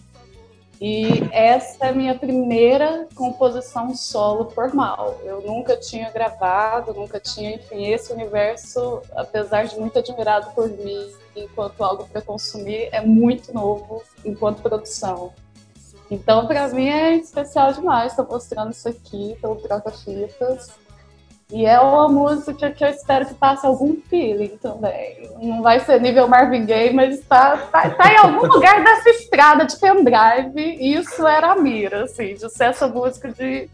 E essa é a minha primeira composição solo formal. Eu nunca tinha gravado, nunca tinha, enfim, esse universo, apesar de muito admirado por mim enquanto algo para consumir, é muito novo enquanto produção. Então, para mim é especial demais estar mostrando isso aqui pelo Troca Fitas. E é uma música que eu espero que passe algum feeling também. Não vai ser nível Marvin Gaye, mas está tá, tá em algum [LAUGHS] lugar dessa estrada de pendrive. E isso era a mira, assim, de ser essa música de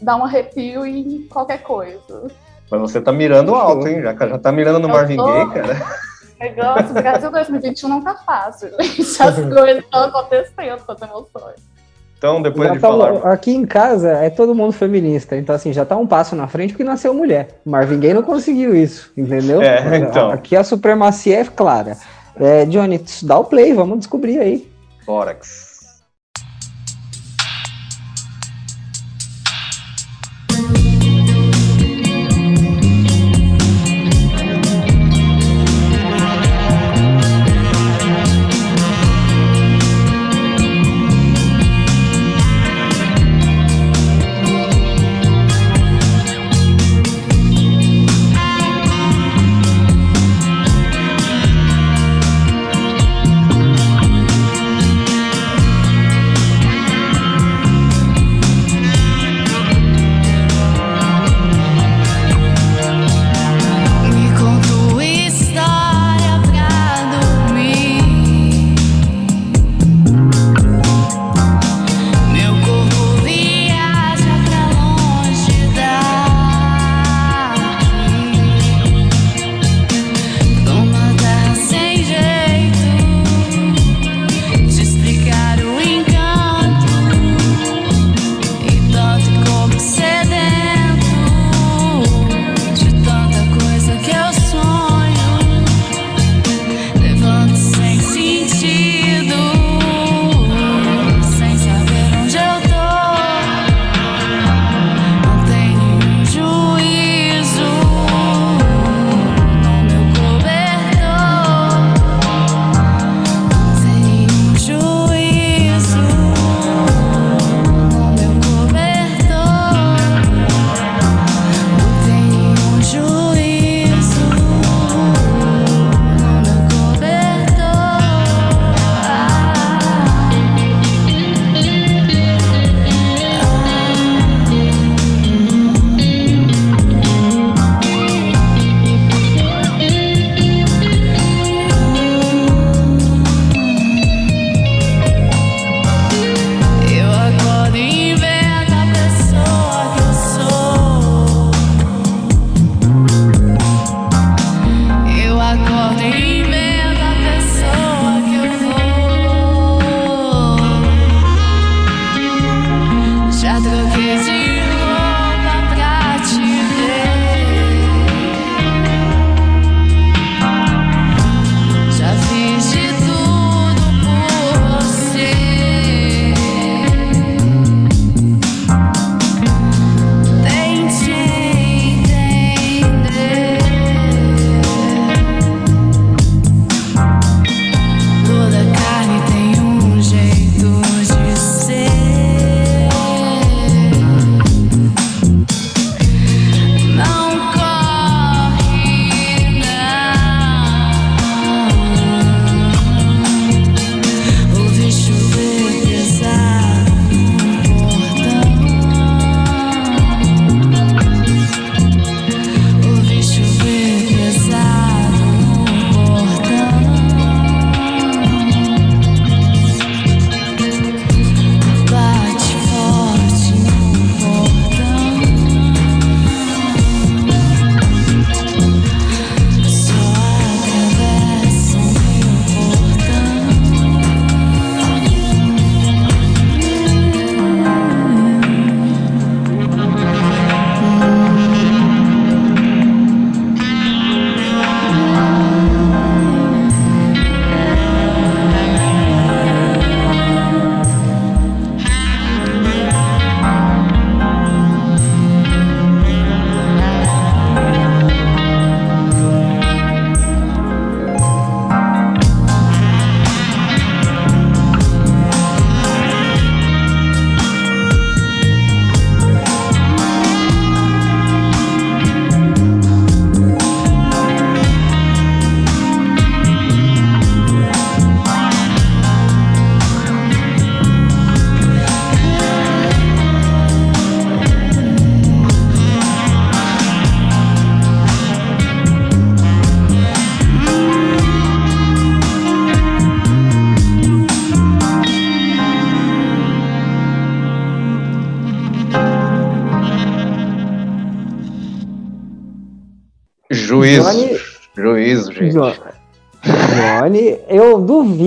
dar um arrepio em qualquer coisa. Mas você tá mirando alto, hein? Já, já tá mirando no Eu Marvin tô. Gaye, cara. Negócio, o Brasil [LAUGHS] 2021 não tá fácil, [LAUGHS] gente. As coisas estão acontecendo com as emoções. Então, depois Já de tá- falar. Aqui em casa é todo mundo feminista, então assim, já tá um passo na frente porque nasceu mulher. Marvin Gaye não conseguiu isso, entendeu? É, [LAUGHS] então. Aqui a supremacia é clara. É, Johnny, dá o play, vamos descobrir aí. Tórax.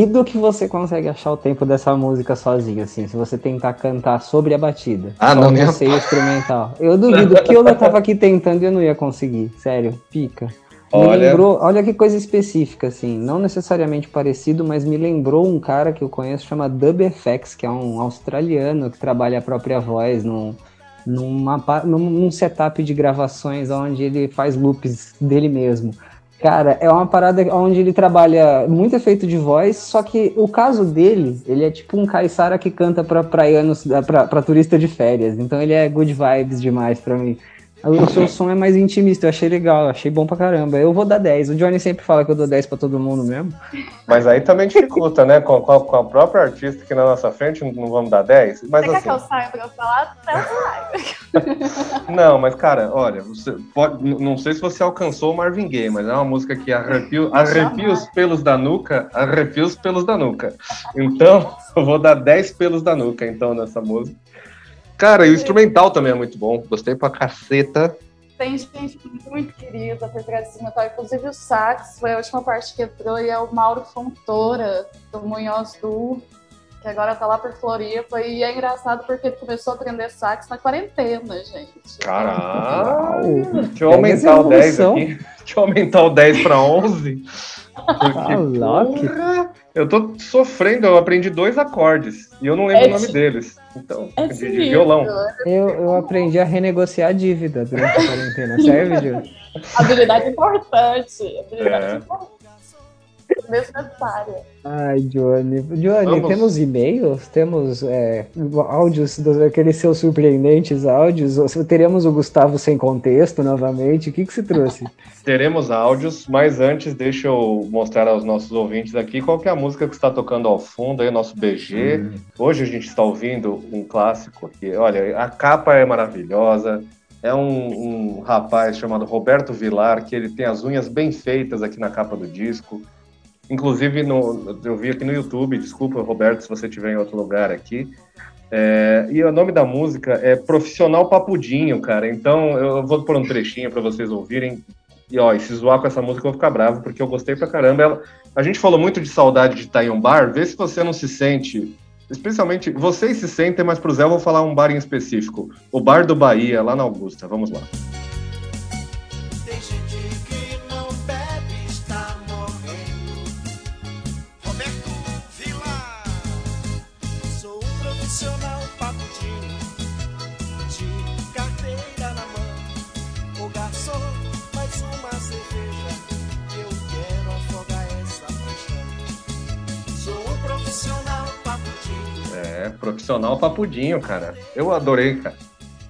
Duvido que você consegue achar o tempo dessa música sozinho, assim, se você tentar cantar sobre a batida. Ah, Só não, nem a você e o instrumental. Eu duvido que eu tava aqui tentando e eu não ia conseguir. Sério, pica. Me Olha. lembrou, olha que coisa específica, assim, não necessariamente parecido, mas me lembrou um cara que eu conheço, chama Dub FX, que é um australiano que trabalha a própria voz num, numa, num setup de gravações onde ele faz loops dele mesmo. Cara, é uma parada onde ele trabalha muito efeito de voz, só que o caso dele, ele é tipo um caiçara que canta pra praianos, pra, pra turista de férias. Então ele é good vibes demais pra mim. O seu som é mais intimista, eu achei legal, eu achei bom pra caramba. Eu vou dar 10. O Johnny sempre fala que eu dou 10 pra todo mundo mesmo. Mas aí também dificulta, né? Com, com a, com a própria artista aqui na nossa frente, não vamos dar 10. Mas Você quer que eu assim, saia pra eu falar? Eu não, mas cara, olha, você pode, não sei se você alcançou o Marvin Gaye, mas é uma música que arrepia, arrepia os pelos da nuca, arrepia os pelos da nuca. Então, [LAUGHS] eu vou dar 10 pelos da nuca, então, nessa música. Cara, e o instrumental também é muito bom. Gostei pra caceta. Tem gente muito querida por trás desse metal, inclusive o sax foi a última parte que entrou e é o Mauro Fontoura, do Munhoz Du, que agora tá lá por Floripa. E é engraçado porque ele começou a aprender sax na quarentena, gente. Caralho! Deixa eu aumentar o 10 evolução. aqui. Deixa eu aumentar o 10 pra 11. Porque, Ah, porra, eu tô sofrendo, eu aprendi dois acordes e eu não lembro É o nome de- deles. Então, É de, de violão. Eu, eu aprendi a renegociar a dívida durante a quarentena, serve, Johnny? [LAUGHS] Habilidade importante. Habilidade É. importante. [LAUGHS] Necessária. Ai, Johnny. Johnny, Vamos. temos e-mails? Temos é, áudios, dos, aqueles seus surpreendentes áudios? Teremos o Gustavo sem contexto novamente? O que, que você trouxe? [LAUGHS] Teremos áudios, mas antes deixa eu mostrar aos nossos ouvintes aqui qual que é a música que está tocando ao fundo aí, o nosso BG. Hoje a gente está ouvindo um clássico aqui. Olha, a capa é maravilhosa. É um, um rapaz chamado Roberto Vilar, que ele tem as unhas bem feitas aqui na capa do disco. Inclusive, no, eu vi aqui no YouTube, desculpa, Roberto, se você estiver em outro lugar aqui. É, e o nome da música é Profissional Papudinho, cara. Então, eu vou pôr um trechinho para vocês ouvirem. E, ó, e se zoar com essa música, eu vou ficar bravo, porque eu gostei pra caramba. Ela- a gente falou muito de saudade de estar em um bar. Vê se você não se sente. Especialmente, vocês se sentem, mas pro Zé eu vou falar um bar em específico. O Bar do Bahia, lá na Augusta. Vamos lá. É, profissional papudinho, cara. Eu adorei, cara.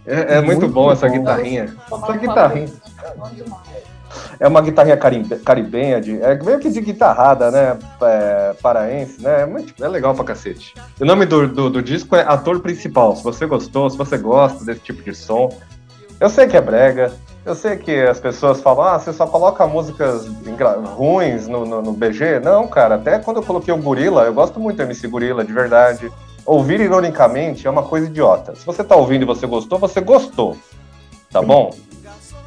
É, é muito, Muito bom essa bom. guitarrinha. Essa guitarrinha. é. É uma guitarrinha caribenha, de, é meio que de guitarrada, né? É, paraense, né? É, muito, é legal pra cacete. O nome do, do, do disco é Ator Principal. Se você gostou, se você gosta desse tipo de som. Eu sei que é brega. Eu sei que as pessoas falam, ah, você só coloca músicas ruins no, no, no BG. Não, cara, até quando eu coloquei o Gorila, eu gosto muito do MC Gorila, de verdade. Ouvir ironicamente é uma coisa idiota. Se você tá ouvindo e você gostou, você gostou. Tá bom?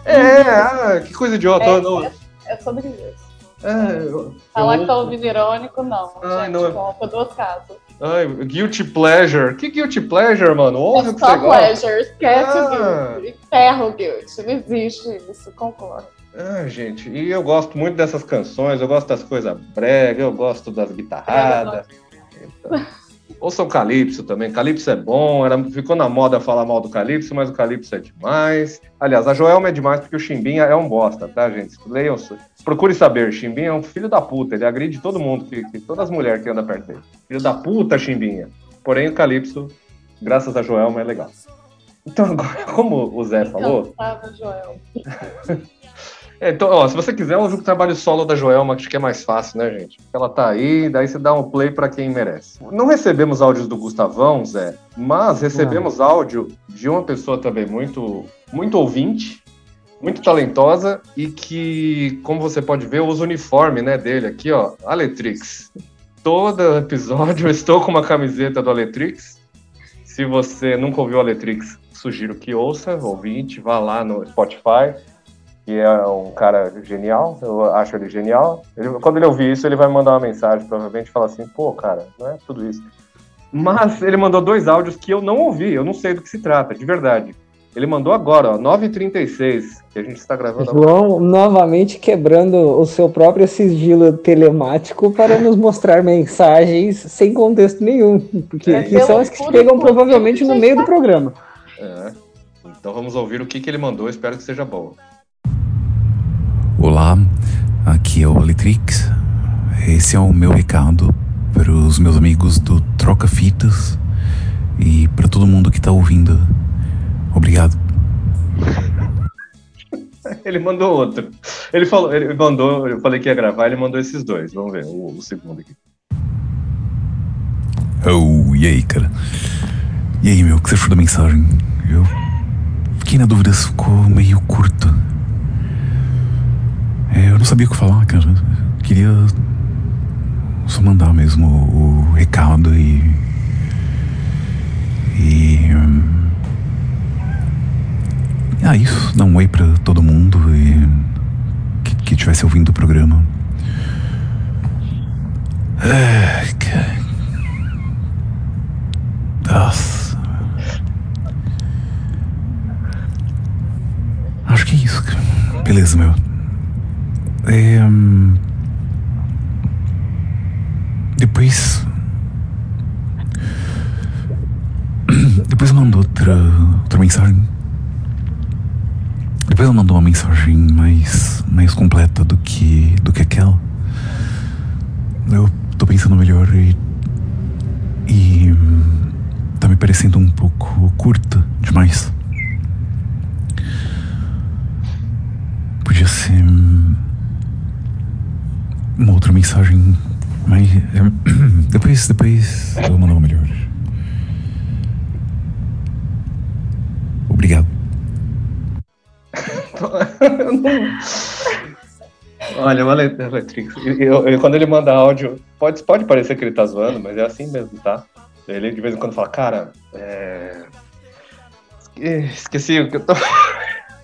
É, ah, que coisa idiota. É, Não- É sobre isso. é, eu- Falar eu- que tá ouvindo irônico, não. Ai, gente, não é- conta duas casas. Ai, guilty pleasure. Que guilty pleasure, mano? Ouve o É que só pleasure, esquece Ah. o guilt. Enterra o guilt. Não existe isso, concordo. Ah, gente, e eu gosto muito dessas canções, eu gosto das coisas brega, eu gosto das guitarradas. Então, Ouça o Calypso também. Calypso é bom, era, ficou na moda falar mal do Calypso, mas o Calypso é demais. Aliás, a Joelma é demais porque o Chimbinha é um bosta, tá, gente? Leiam, procure saber. Chimbinha é um filho da puta, ele agride todo mundo, que, que- todas as mulheres que andam perto dele. Filho da puta, Chimbinha. Porém, o Calypso, graças a Joelma, é legal. Então, agora, [LAUGHS] como o Zé falou, Cansava, Joel. [LAUGHS] é, então, ó, se você quiser, um jogo de trabalho solo da Joelma, acho que é mais fácil, né, gente? Ela tá aí, daí você dá um play pra quem merece. Não recebemos áudios do Gustavão, Zé, mas recebemos áudio de uma pessoa também muito, muito ouvinte, muito talentosa e que, como você pode ver, usa o uniforme, né, dele aqui, ó, Aletrix. Todo episódio eu estou com uma camiseta do Aletrix. Se você nunca ouviu o Aletrix, sugiro que ouça, ouvinte, vá lá no Spotify que é um cara genial, eu acho ele genial. Ele- quando ele ouvir isso, ele vai mandar uma mensagem, provavelmente, e falar assim, pô, cara, não é tudo isso. Mas ele mandou dois áudios que eu não ouvi, eu não sei do que se trata, de verdade. Ele mandou agora, ó, 9h36, que a gente está gravando agora. João novamente quebrando o seu próprio sigilo telemático para nos mostrar mensagens sem contexto nenhum, porque É, que são as que chegam público, provavelmente no meio do programa. É. Então vamos ouvir o que, que ele mandou, espero que seja bom. Olá, aqui é o Aletrix. Esse é o meu recado para os meus amigos do Troca Fitas e para todo mundo que está ouvindo. Obrigado. [LAUGHS] Ele mandou outro. Ele falou, ele mandou, eu falei que ia gravar, ele mandou esses dois. Vamos ver, o, o segundo aqui. Oh, e aí, cara? E aí, meu, o que você achou da mensagem? Eu fiquei na dúvida se ficou meio curto. É, eu não sabia o que falar, cara. Eu queria só mandar mesmo o, recado e. E. Ah, isso, dar um oi pra todo mundo e. Que, que tivesse ouvindo o programa. Ah, cara. Nossa. Acho que é isso, cara. Beleza, meu. É, Depois. [CLEARS THROAT] Depois eu mando outra, outra mensagem. Depois eu mando uma mensagem mais, mais completa do que, do que aquela. Eu tô pensando melhor e. E. Tá me parecendo um pouco curta demais. Podia ser. Uma outra mensagem. Mas. é, [CLEARS THROAT] Depois, depois eu mando uma melhor. Obrigado. [LAUGHS] Olha, o Ale- Aletrix, eu- eu- quando ele manda áudio, pode, pode parecer que ele tá zoando, mas é assim mesmo, tá? Ele de vez em quando fala, cara, é... esque- esqueci o que eu tô. [LAUGHS]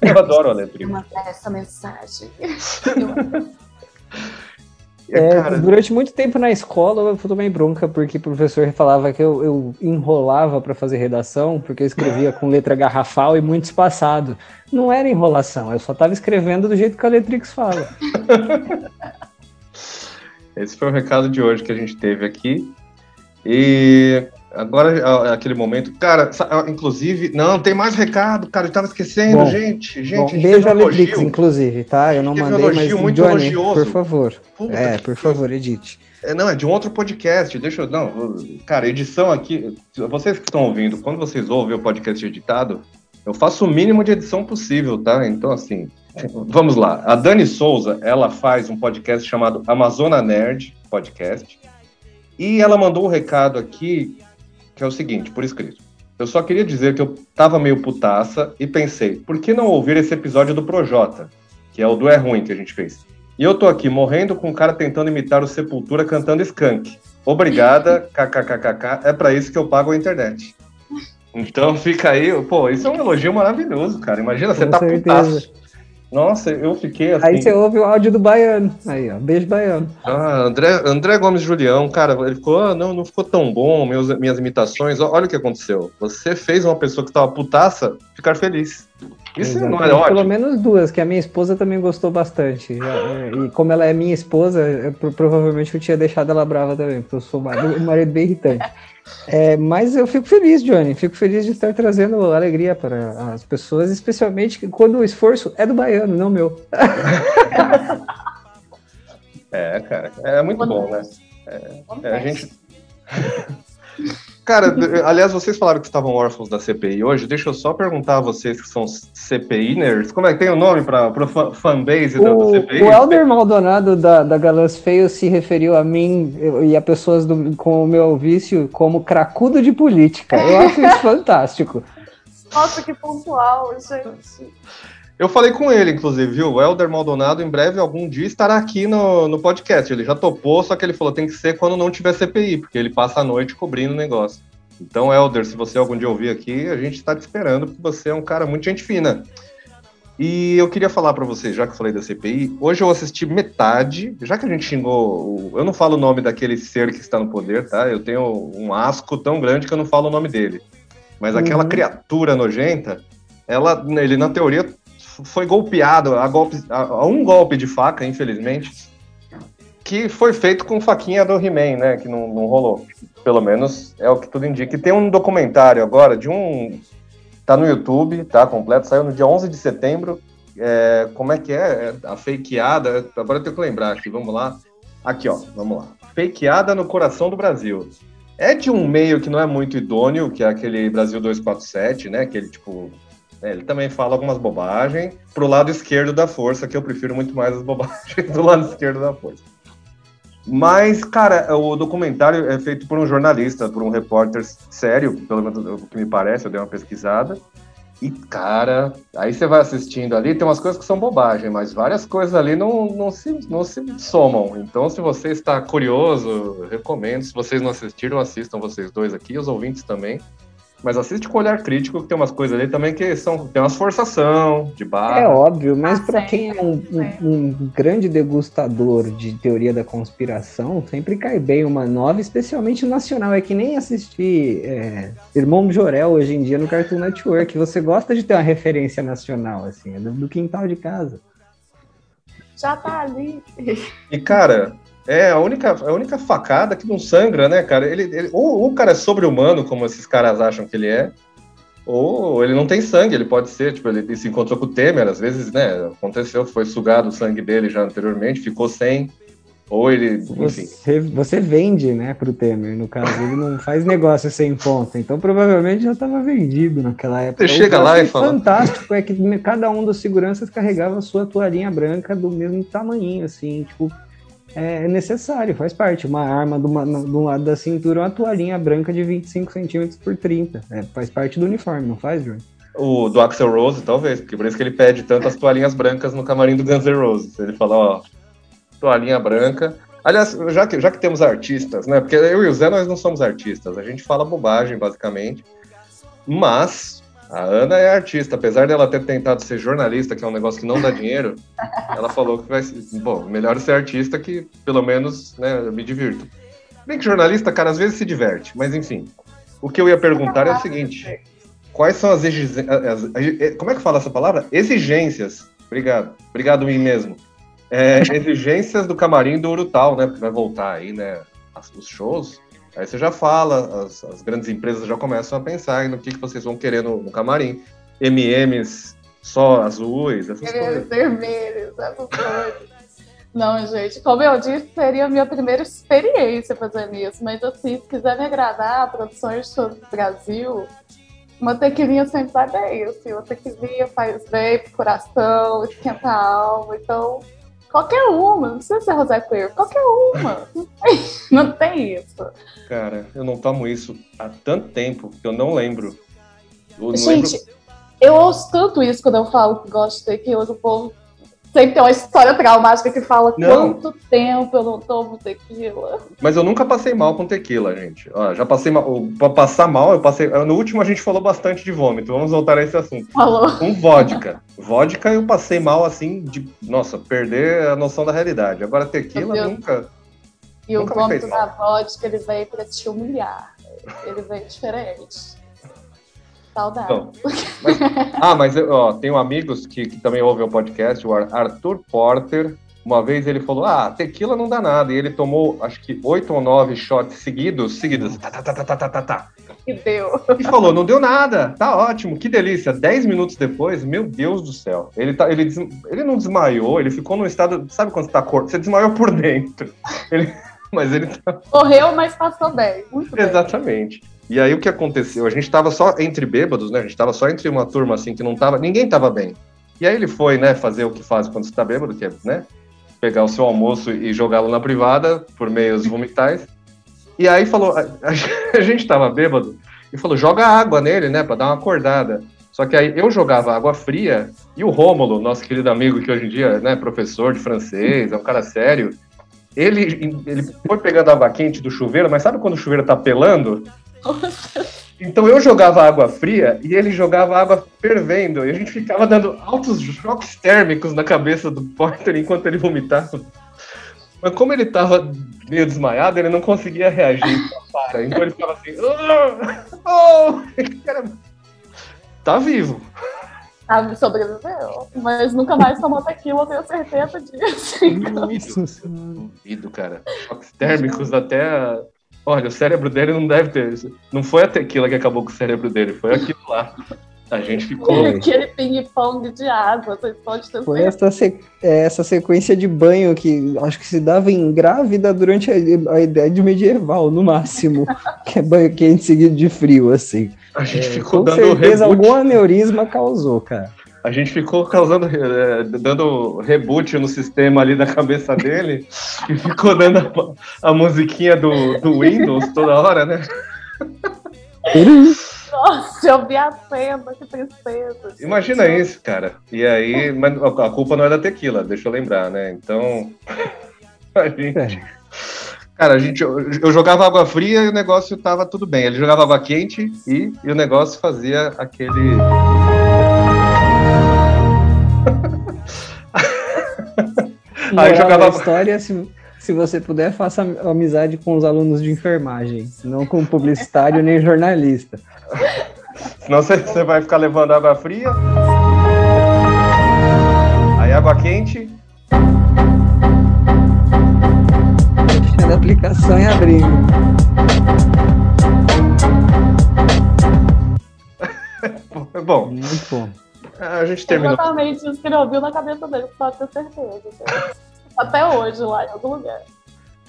Eu adoro o Aletrix. mandar essa mensagem. [LAUGHS] É, Cara, durante muito tempo na escola eu tomei bronca porque o professor falava que eu, eu enrolava para fazer redação, porque eu escrevia com letra garrafal e muito espaçado. Não era enrolação, eu só estava escrevendo do jeito que a Letrix fala. [LAUGHS] Esse foi o recado de hoje que a gente teve aqui. E agora, a- aquele momento. Cara, inclusive. Não, tem mais recado, cara. Eu tava esquecendo, Bom, gente. Gente, Bom, beijo a um elogio. inclusive, tá? Eu não Teve um mandei, mas elogio muito Johnny, elogioso. por favor. Puta é, por favor, edite. É, não, é de um outro podcast. Deixa eu. Não, cara, edição aqui. Vocês que estão ouvindo, quando vocês ouvem o podcast editado, eu faço o mínimo de edição possível, tá? Então, assim, vamos lá. A Dani Souza, ela faz um podcast chamado Amazona Nerd Podcast. E ela mandou um recado aqui, que é o seguinte, por escrito. Eu só queria dizer que eu tava meio putaça e pensei, por que não ouvir esse episódio do Projota? Que é o do É Ruim que a gente fez. E eu tô aqui morrendo com um cara tentando imitar o Sepultura cantando Skunk. Obrigada, [LAUGHS] kkkk. É pra isso que eu pago a internet. Então fica aí, pô, isso é um elogio maravilhoso, cara. Imagina, você Com tá certeza. putaço. Nossa, eu fiquei assim. Aí você ouve o áudio do Baiano. Aí, ó, beijo Baiano. Ah, André, André Gomes Julião, cara, ele ficou, ah, não, não ficou tão bom, meus, minhas imitações. Olha o que aconteceu. Você fez uma pessoa que tava putaça ficar feliz. Isso não é Exatamente. ótimo. Pelo menos duas, que a minha esposa também gostou bastante. Já, é, E como ela é minha esposa, eu pro- provavelmente eu tinha deixado ela brava também, porque eu sou um marido bem irritante. É, mas eu fico feliz, Johnny. Fico feliz de estar trazendo alegria para as pessoas, especialmente quando o esforço é do baiano, não meu. [LAUGHS] É, cara, é muito bom, né? É, a gente. [LAUGHS] Cara, d- aliás, vocês falaram que estavam órfãos da CPI hoje. Deixa eu só perguntar a vocês que são CPIners. Como é que tem o nome para o fanbase O, CPI? o Helder Maldonado da, da Galãs Feio se referiu a mim e a pessoas do- com o meu vício como cracudo de política. Eu acho isso [LAUGHS] fantástico. Nossa, que pontual, gente. Eu falei com ele, inclusive, viu? O Helder Maldonado, em breve, algum dia, estará aqui no, no podcast. Ele já topou, só que ele falou tem que ser quando não tiver CPI, porque ele passa a noite cobrindo o negócio. Então, Helder, se você algum dia ouvir aqui, a gente está te esperando, porque você é um cara muito gente fina. E eu queria falar pra vocês, já que eu falei da CPI, hoje eu assisti metade, já que a gente xingou, eu não falo o nome daquele ser que está no poder, tá? Eu tenho um asco tão grande que eu não falo o nome dele. Mas aquela Uhum. criatura nojenta, ela, ele na teoria foi golpeado a, golpe, a, um golpe de faca, infelizmente, que foi feito com faquinha do He-Man, né? Que não, não rolou. Pelo menos é o que tudo indica. E tem um documentário agora de um. Tá no YouTube, tá completo, saiu no dia 11 de setembro. É, como é que é? É A fakeada. Agora eu tenho que lembrar aqui, vamos lá. Aqui, ó, vamos lá. Fakeada no coração do Brasil. É de um meio que não é muito idôneo, que é aquele Brasil 247, né? Aquele tipo. É, ele também fala algumas bobagens pro lado esquerdo da força, que eu prefiro muito mais as bobagens [LAUGHS] do lado esquerdo da força. Mas, cara, o documentário é feito por um jornalista, por um repórter sério, pelo menos o que me parece, eu dei uma pesquisada. E, cara, aí você vai assistindo ali, tem umas coisas que são bobagem, mas várias coisas ali não, não, se, não se somam. Então, se você está curioso, recomendo. Se vocês não assistiram, assistam vocês dois aqui, os ouvintes também. Mas assiste com olhar crítico, que tem umas coisas ali também que são. Tem umas forçação de barra. É óbvio, mas Ah, pra sempre, quem é um, um- um grande degustador de teoria da conspiração, sempre cai bem uma nova, especialmente nacional. É que nem assistir é, Irmão Jorel hoje em dia no Cartoon Network. Você gosta de ter uma referência nacional, assim, é do, do quintal de casa. Já tá ali. E, cara, é a única, a única facada que não sangra, né, cara? Ele, ele- ou, ou o cara é sobre-humano, como esses caras acham que ele é, ou ele não tem sangue, ele pode ser, tipo, ele, se encontrou com o Temer, às vezes, né, aconteceu, foi sugado o sangue dele já anteriormente, ficou sem, ou ele, enfim. Você, você vende, né, pro Temer, no caso, ele não faz negócio sem ponta, então provavelmente já estava vendido naquela época. Você chega lá e fala- fantástico é que cada um dos seguranças carregava a sua toalhinha branca do mesmo tamanho, assim, tipo, é necessário, faz parte. Uma arma um lado da cintura, uma toalhinha branca de 25 centímetros por 30. É, faz parte do uniforme, não faz, Jorge? O do Axel Rose, talvez, porque por isso que ele pede tantas toalhinhas brancas no camarim do Guns N' Roses. Ele fala, ó, toalhinha branca. Aliás, já que, já que temos artistas, né? Porque eu e o Zé, nós não somos artistas, a gente fala bobagem, basicamente. Mas a Ana é artista, apesar dela ter tentado ser jornalista, que é um negócio que não dá dinheiro, [LAUGHS] ela falou que vai ser. Bom, melhor ser artista que pelo menos né, eu me divirto. Bem que jornalista, cara, às vezes se diverte, mas enfim. O que eu ia perguntar é o seguinte: quais são as, exige- as- as- como é que fala essa palavra? Exigências. Obrigado. Obrigado mim mesmo. É, [LAUGHS] exigências do camarim do Urutau, né? Porque vai voltar aí, né? Os shows. Aí você já fala, as, as grandes empresas já começam a pensar no que, que vocês vão querer no, no camarim. MMs só azuis, essas coisas. vermelhos, essas coisas. Não, gente, como eu disse, seria a minha primeira experiência fazendo isso. Mas assim, se quiser me agradar, produções do Brasil, uma tequilinha sempre vai bem. Assim, uma tequilinha faz bem pro coração, esquenta a alma. Então, qualquer uma, não precisa ser Rosé Clear, qualquer uma. Não [LAUGHS] tem, não tem isso. Cara, eu não tomo isso há tanto tempo que eu não lembro. Eu não Gente, lembro- eu ouço tanto isso quando eu falo que gosto de que o povo sempre tem uma história traumática que fala Não. quanto tempo eu não tomo tequila. Mas eu nunca passei mal com tequila, gente. Ó, já passei mal. Pra passar mal, eu passei. No último a gente falou bastante de vômito. Vamos voltar a esse assunto. Falou. Com vodka. vodka eu passei mal assim, de. Nossa, perder a noção da realidade. Agora tequila nunca. E o Nunca me vômito da vodka, ele veio pra te humilhar. Ele veio diferente. Saudade. Não. Mas- ah, mas ó, tenho amigos que, que também ouvem o podcast, o Ar- Arthur Porter. Uma vez ele falou: Ah, tequila não dá nada. E ele tomou, acho que oito ou nove shots seguidos, seguidos. Tá, tá, tá, tá, tá, tá, tá, tá. Que deu. E falou, não deu nada, tá ótimo, que delícia. Dez minutos depois, meu Deus do céu. Ele, tá, ele, des- ele não desmaiou, ele ficou num estado. Sabe quando você tá cor... Você desmaiou por dentro. Ele- [LAUGHS] mas ele tá. Morreu, mas passou bem. Muito bem. E aí o que aconteceu? A gente tava só entre bêbados, né? A gente tava só entre uma turma assim que não tava. Ninguém tava bem. E aí ele foi, né, fazer o que faz quando você tá bêbado, que é, né? Pegar o seu almoço e jogá-lo na privada por meios vomitais. E aí falou, a, a [LAUGHS] gente tava bêbado e falou, joga água nele, né, pra dar uma acordada. Só que aí eu jogava água fria e o Rômulo, nosso querido amigo que hoje em dia, né, professor de francês, é um cara sério, ele, ele foi pegando água quente do chuveiro, mas sabe quando o chuveiro tá pelando? Então eu jogava água fria e ele jogava água fervendo. E a gente ficava dando altos choques térmicos na cabeça do Porter enquanto ele vomitava. Mas como ele tava meio desmaiado, ele não conseguia reagir. Para. Então ele ficava assim. Oh, oh! Cara, tá vivo. Ah, sobreviveu. Mas nunca mais tomou tequila, eu tenho certeza disso. Nossa senhora. Duvido, cara. Choques térmicos até. a- Olha, o cérebro dele não deve ter. Não foi a tequila que acabou com o cérebro dele, foi aquilo lá. A gente ficou. Aquele ping-pong de água, vocês podem ter Foi essa, se- é, essa sequência de banho que acho que se dava em grávida durante a, a idade medieval, no máximo. [LAUGHS] que é banho quente seguido de frio, assim. A gente É, ficou com dando certeza reboot. algum aneurisma causou, cara. A gente ficou causando, eh, dando reboot no sistema ali da cabeça dele e ficou dando a, a musiquinha do, do Windows toda hora, né? Nossa, eu vi a cena, que tristeza. gente. Imagina isso, cara. E aí, mas a culpa não é da tequila, deixa eu lembrar, né? Então. [LAUGHS] A gente. É. Cara, a gente, eu, eu jogava água fria e o negócio tava tudo bem. Ele jogava água quente e, e o negócio fazia aquele. Aí jogava- história, se, se você puder, faça amizade com os alunos de enfermagem, não com publicitário nem jornalista. Senão você, você vai ficar levando água fria. Aí água quente. A aplicação e abrindo. [LAUGHS] Bom, Muito bom. A gente terminou. Exatamente isso que ele ouviu na cabeça dele, pode ter certeza. Até hoje, lá em algum lugar.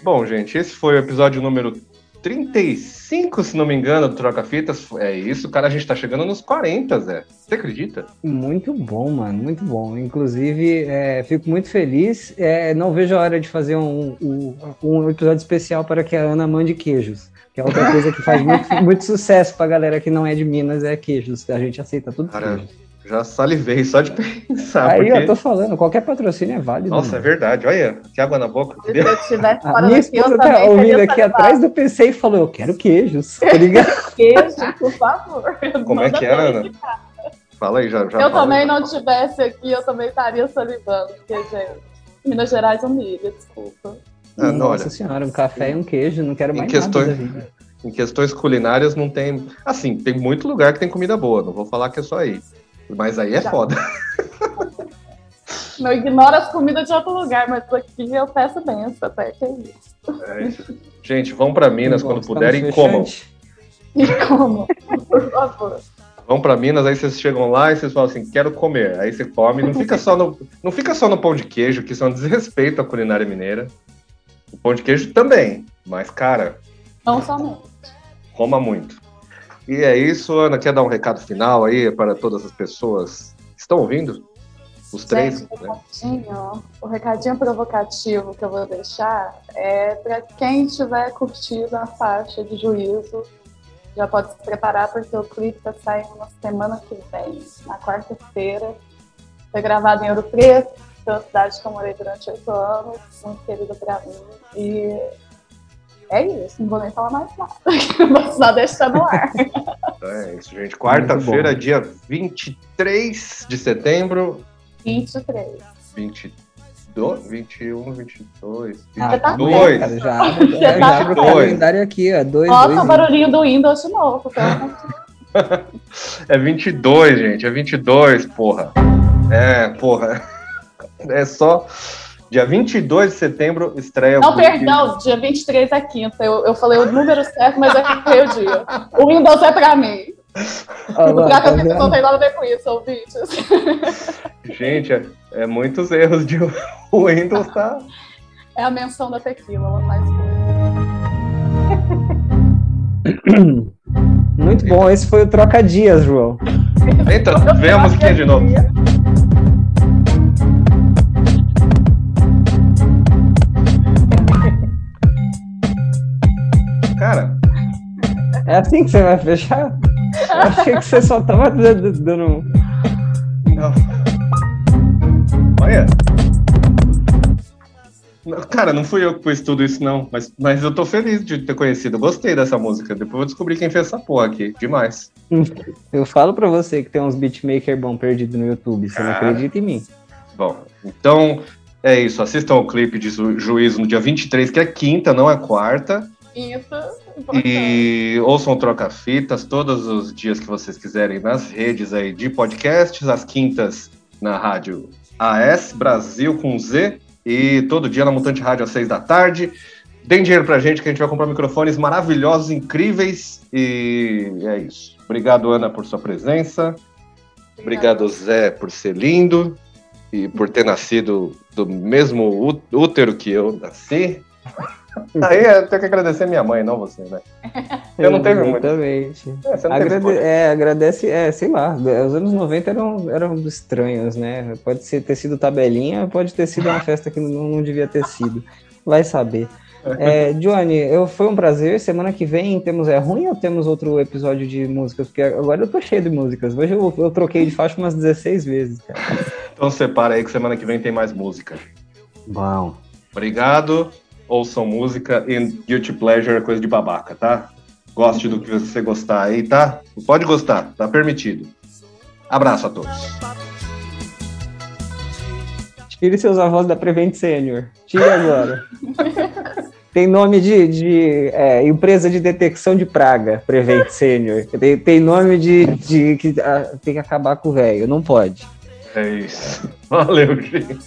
Bom, gente, esse foi o episódio número 35, se não me engano, do Troca Fitas. É isso, cara, a gente tá chegando nos 40, Zé. Você acredita? Muito bom, mano, muito bom. Inclusive, é, fico muito feliz. É, não vejo a hora de fazer um, um, um episódio especial para que a Ana mande queijos. Que é outra coisa que faz muito, [LAUGHS] muito sucesso pra galera que não é de Minas, é queijos. A gente aceita tudo. Cara, queijo. Já salivei só de [LAUGHS] pensar. Aí, porque... eu tô falando, qualquer patrocínio é válido. Nossa, é mano. verdade. Olha, que água na boca. Se eu estivesse A fora minha esposa também tá ouvindo aqui atrás do PC e falou: Eu quero queijos, tá ligado? [LAUGHS] Queijo, por favor. [LAUGHS] Como é Manda que é. Ana? Fala aí, já. já Se eu também não tivesse aqui, eu também estaria salivando, porque, gente, Minas Gerais humilha, desculpa. Ah, Nossa olha, senhora, um café e um queijo, não quero mais questões- nada da vida. em questões culinárias não tem. Assim, tem muito lugar que tem comida boa, não vou falar que é só aí. Mas aí é Já. foda. Não ignoro as comidas de outro lugar, mas aqui eu peço benção, até que é isso. É isso. Gente, vão pra Minas quando Bom, estamos puderem e comam. E como? Por favor. Vão pra Minas, aí vocês chegam lá e vocês falam assim, quero comer. Aí você come, não fica só no, não fica só no pão de queijo, que isso é um desrespeito à culinária mineira. O pão de queijo também, mas cara, Não somente. coma muito. E é isso, Ana, quer dar um recado final aí para todas as pessoas que estão ouvindo? Os três? Gente, o né? recadinho, o recadinho provocativo que eu vou deixar é para quem tiver curtido a faixa de juízo, já pode se preparar, porque o clipe está saindo na semana que vem, na quarta-feira. Foi gravado em Ouro Preto, que é uma cidade que eu morei durante oito anos, muito querida para mim. E é isso, não vou nem falar mais nada. Vou só deixar no ar. É isso, gente. Quarta-feira, dia 23 de setembro, 23. 22, 21, 22, Ah, tá 22. bem, cara, já abre, Já já tá abre o dois. calendário aqui, ó. Dois, Bota dois, o barulhinho do Windows de novo. [LAUGHS] É 22, gente. É 22, porra. É, porra. [LAUGHS] É só. Dia 22 de setembro estreia Não, o perdão, dia 23 é quinta. Eu, eu falei o número certo, mas eu errei o dia. O Windows é pra mim. O lá, Placa tá não tem nada a ver com isso, ouvintes. Gente, é, é muitos erros de [LAUGHS] o Windows tá. É a menção da tequila, ela faz Muito bom, esse foi o Troca Dias, João. Eita, vem a musiquinha de novo. É assim que você vai fechar? Eu achei que você só tava dando. um- não. Olha. Cara, não fui eu que pus tudo isso, não. Mas, mas eu tô feliz de ter conhecido. Gostei dessa música. Depois eu descobri quem fez essa porra aqui. Demais. Eu falo pra você que tem uns beatmaker bom perdido no YouTube. Você não acredita em mim. Bom, então é isso. Assistam o clipe de Ju- Juízo no dia 23, que é quinta, não é quarta. Isso, E ouçam o Troca Fitas todos os dias que vocês quiserem nas redes aí de podcasts, às quintas na rádio AS Brasil com Z e todo dia na Mutante Rádio às seis da tarde. Deem dinheiro pra gente que a gente vai comprar microfones maravilhosos, incríveis e é isso. Obrigado, Ana, por sua presença. Obrigado, Zé, por ser lindo e por ter nascido do mesmo útero que eu nasci. Aí eu tenho que agradecer minha mãe, não você, né? Eu não tenho muito. Exatamente. É, você não teve Agrade- escolha. é, agradece, é, sei lá, os anos 90 eram, eram estranhos, né? Pode ser, ter sido tabelinha, pode ter sido uma festa que não, não devia ter sido. Vai saber. É, Johnny, eu, foi um prazer. Semana que vem temos É Ruim ou temos outro episódio de músicas? Porque agora eu tô cheio de músicas. Hoje eu, eu troquei de faixa umas 16 vezes, cara. Então separa aí que semana que vem tem mais música. Bom. Obrigado. Ouçam música e Guilty Pleasure é coisa de babaca, tá? Goste do que você gostar aí, tá? Pode gostar, tá permitido. Abraço a todos. Tire seus avós da Prevent Senior. Tire agora. [LAUGHS] Tem nome de, de é, empresa de detecção de praga, Prevent Senior. Tem, tem nome de, de que ah, tem que acabar com o velho. Não pode. É isso. Valeu, gente.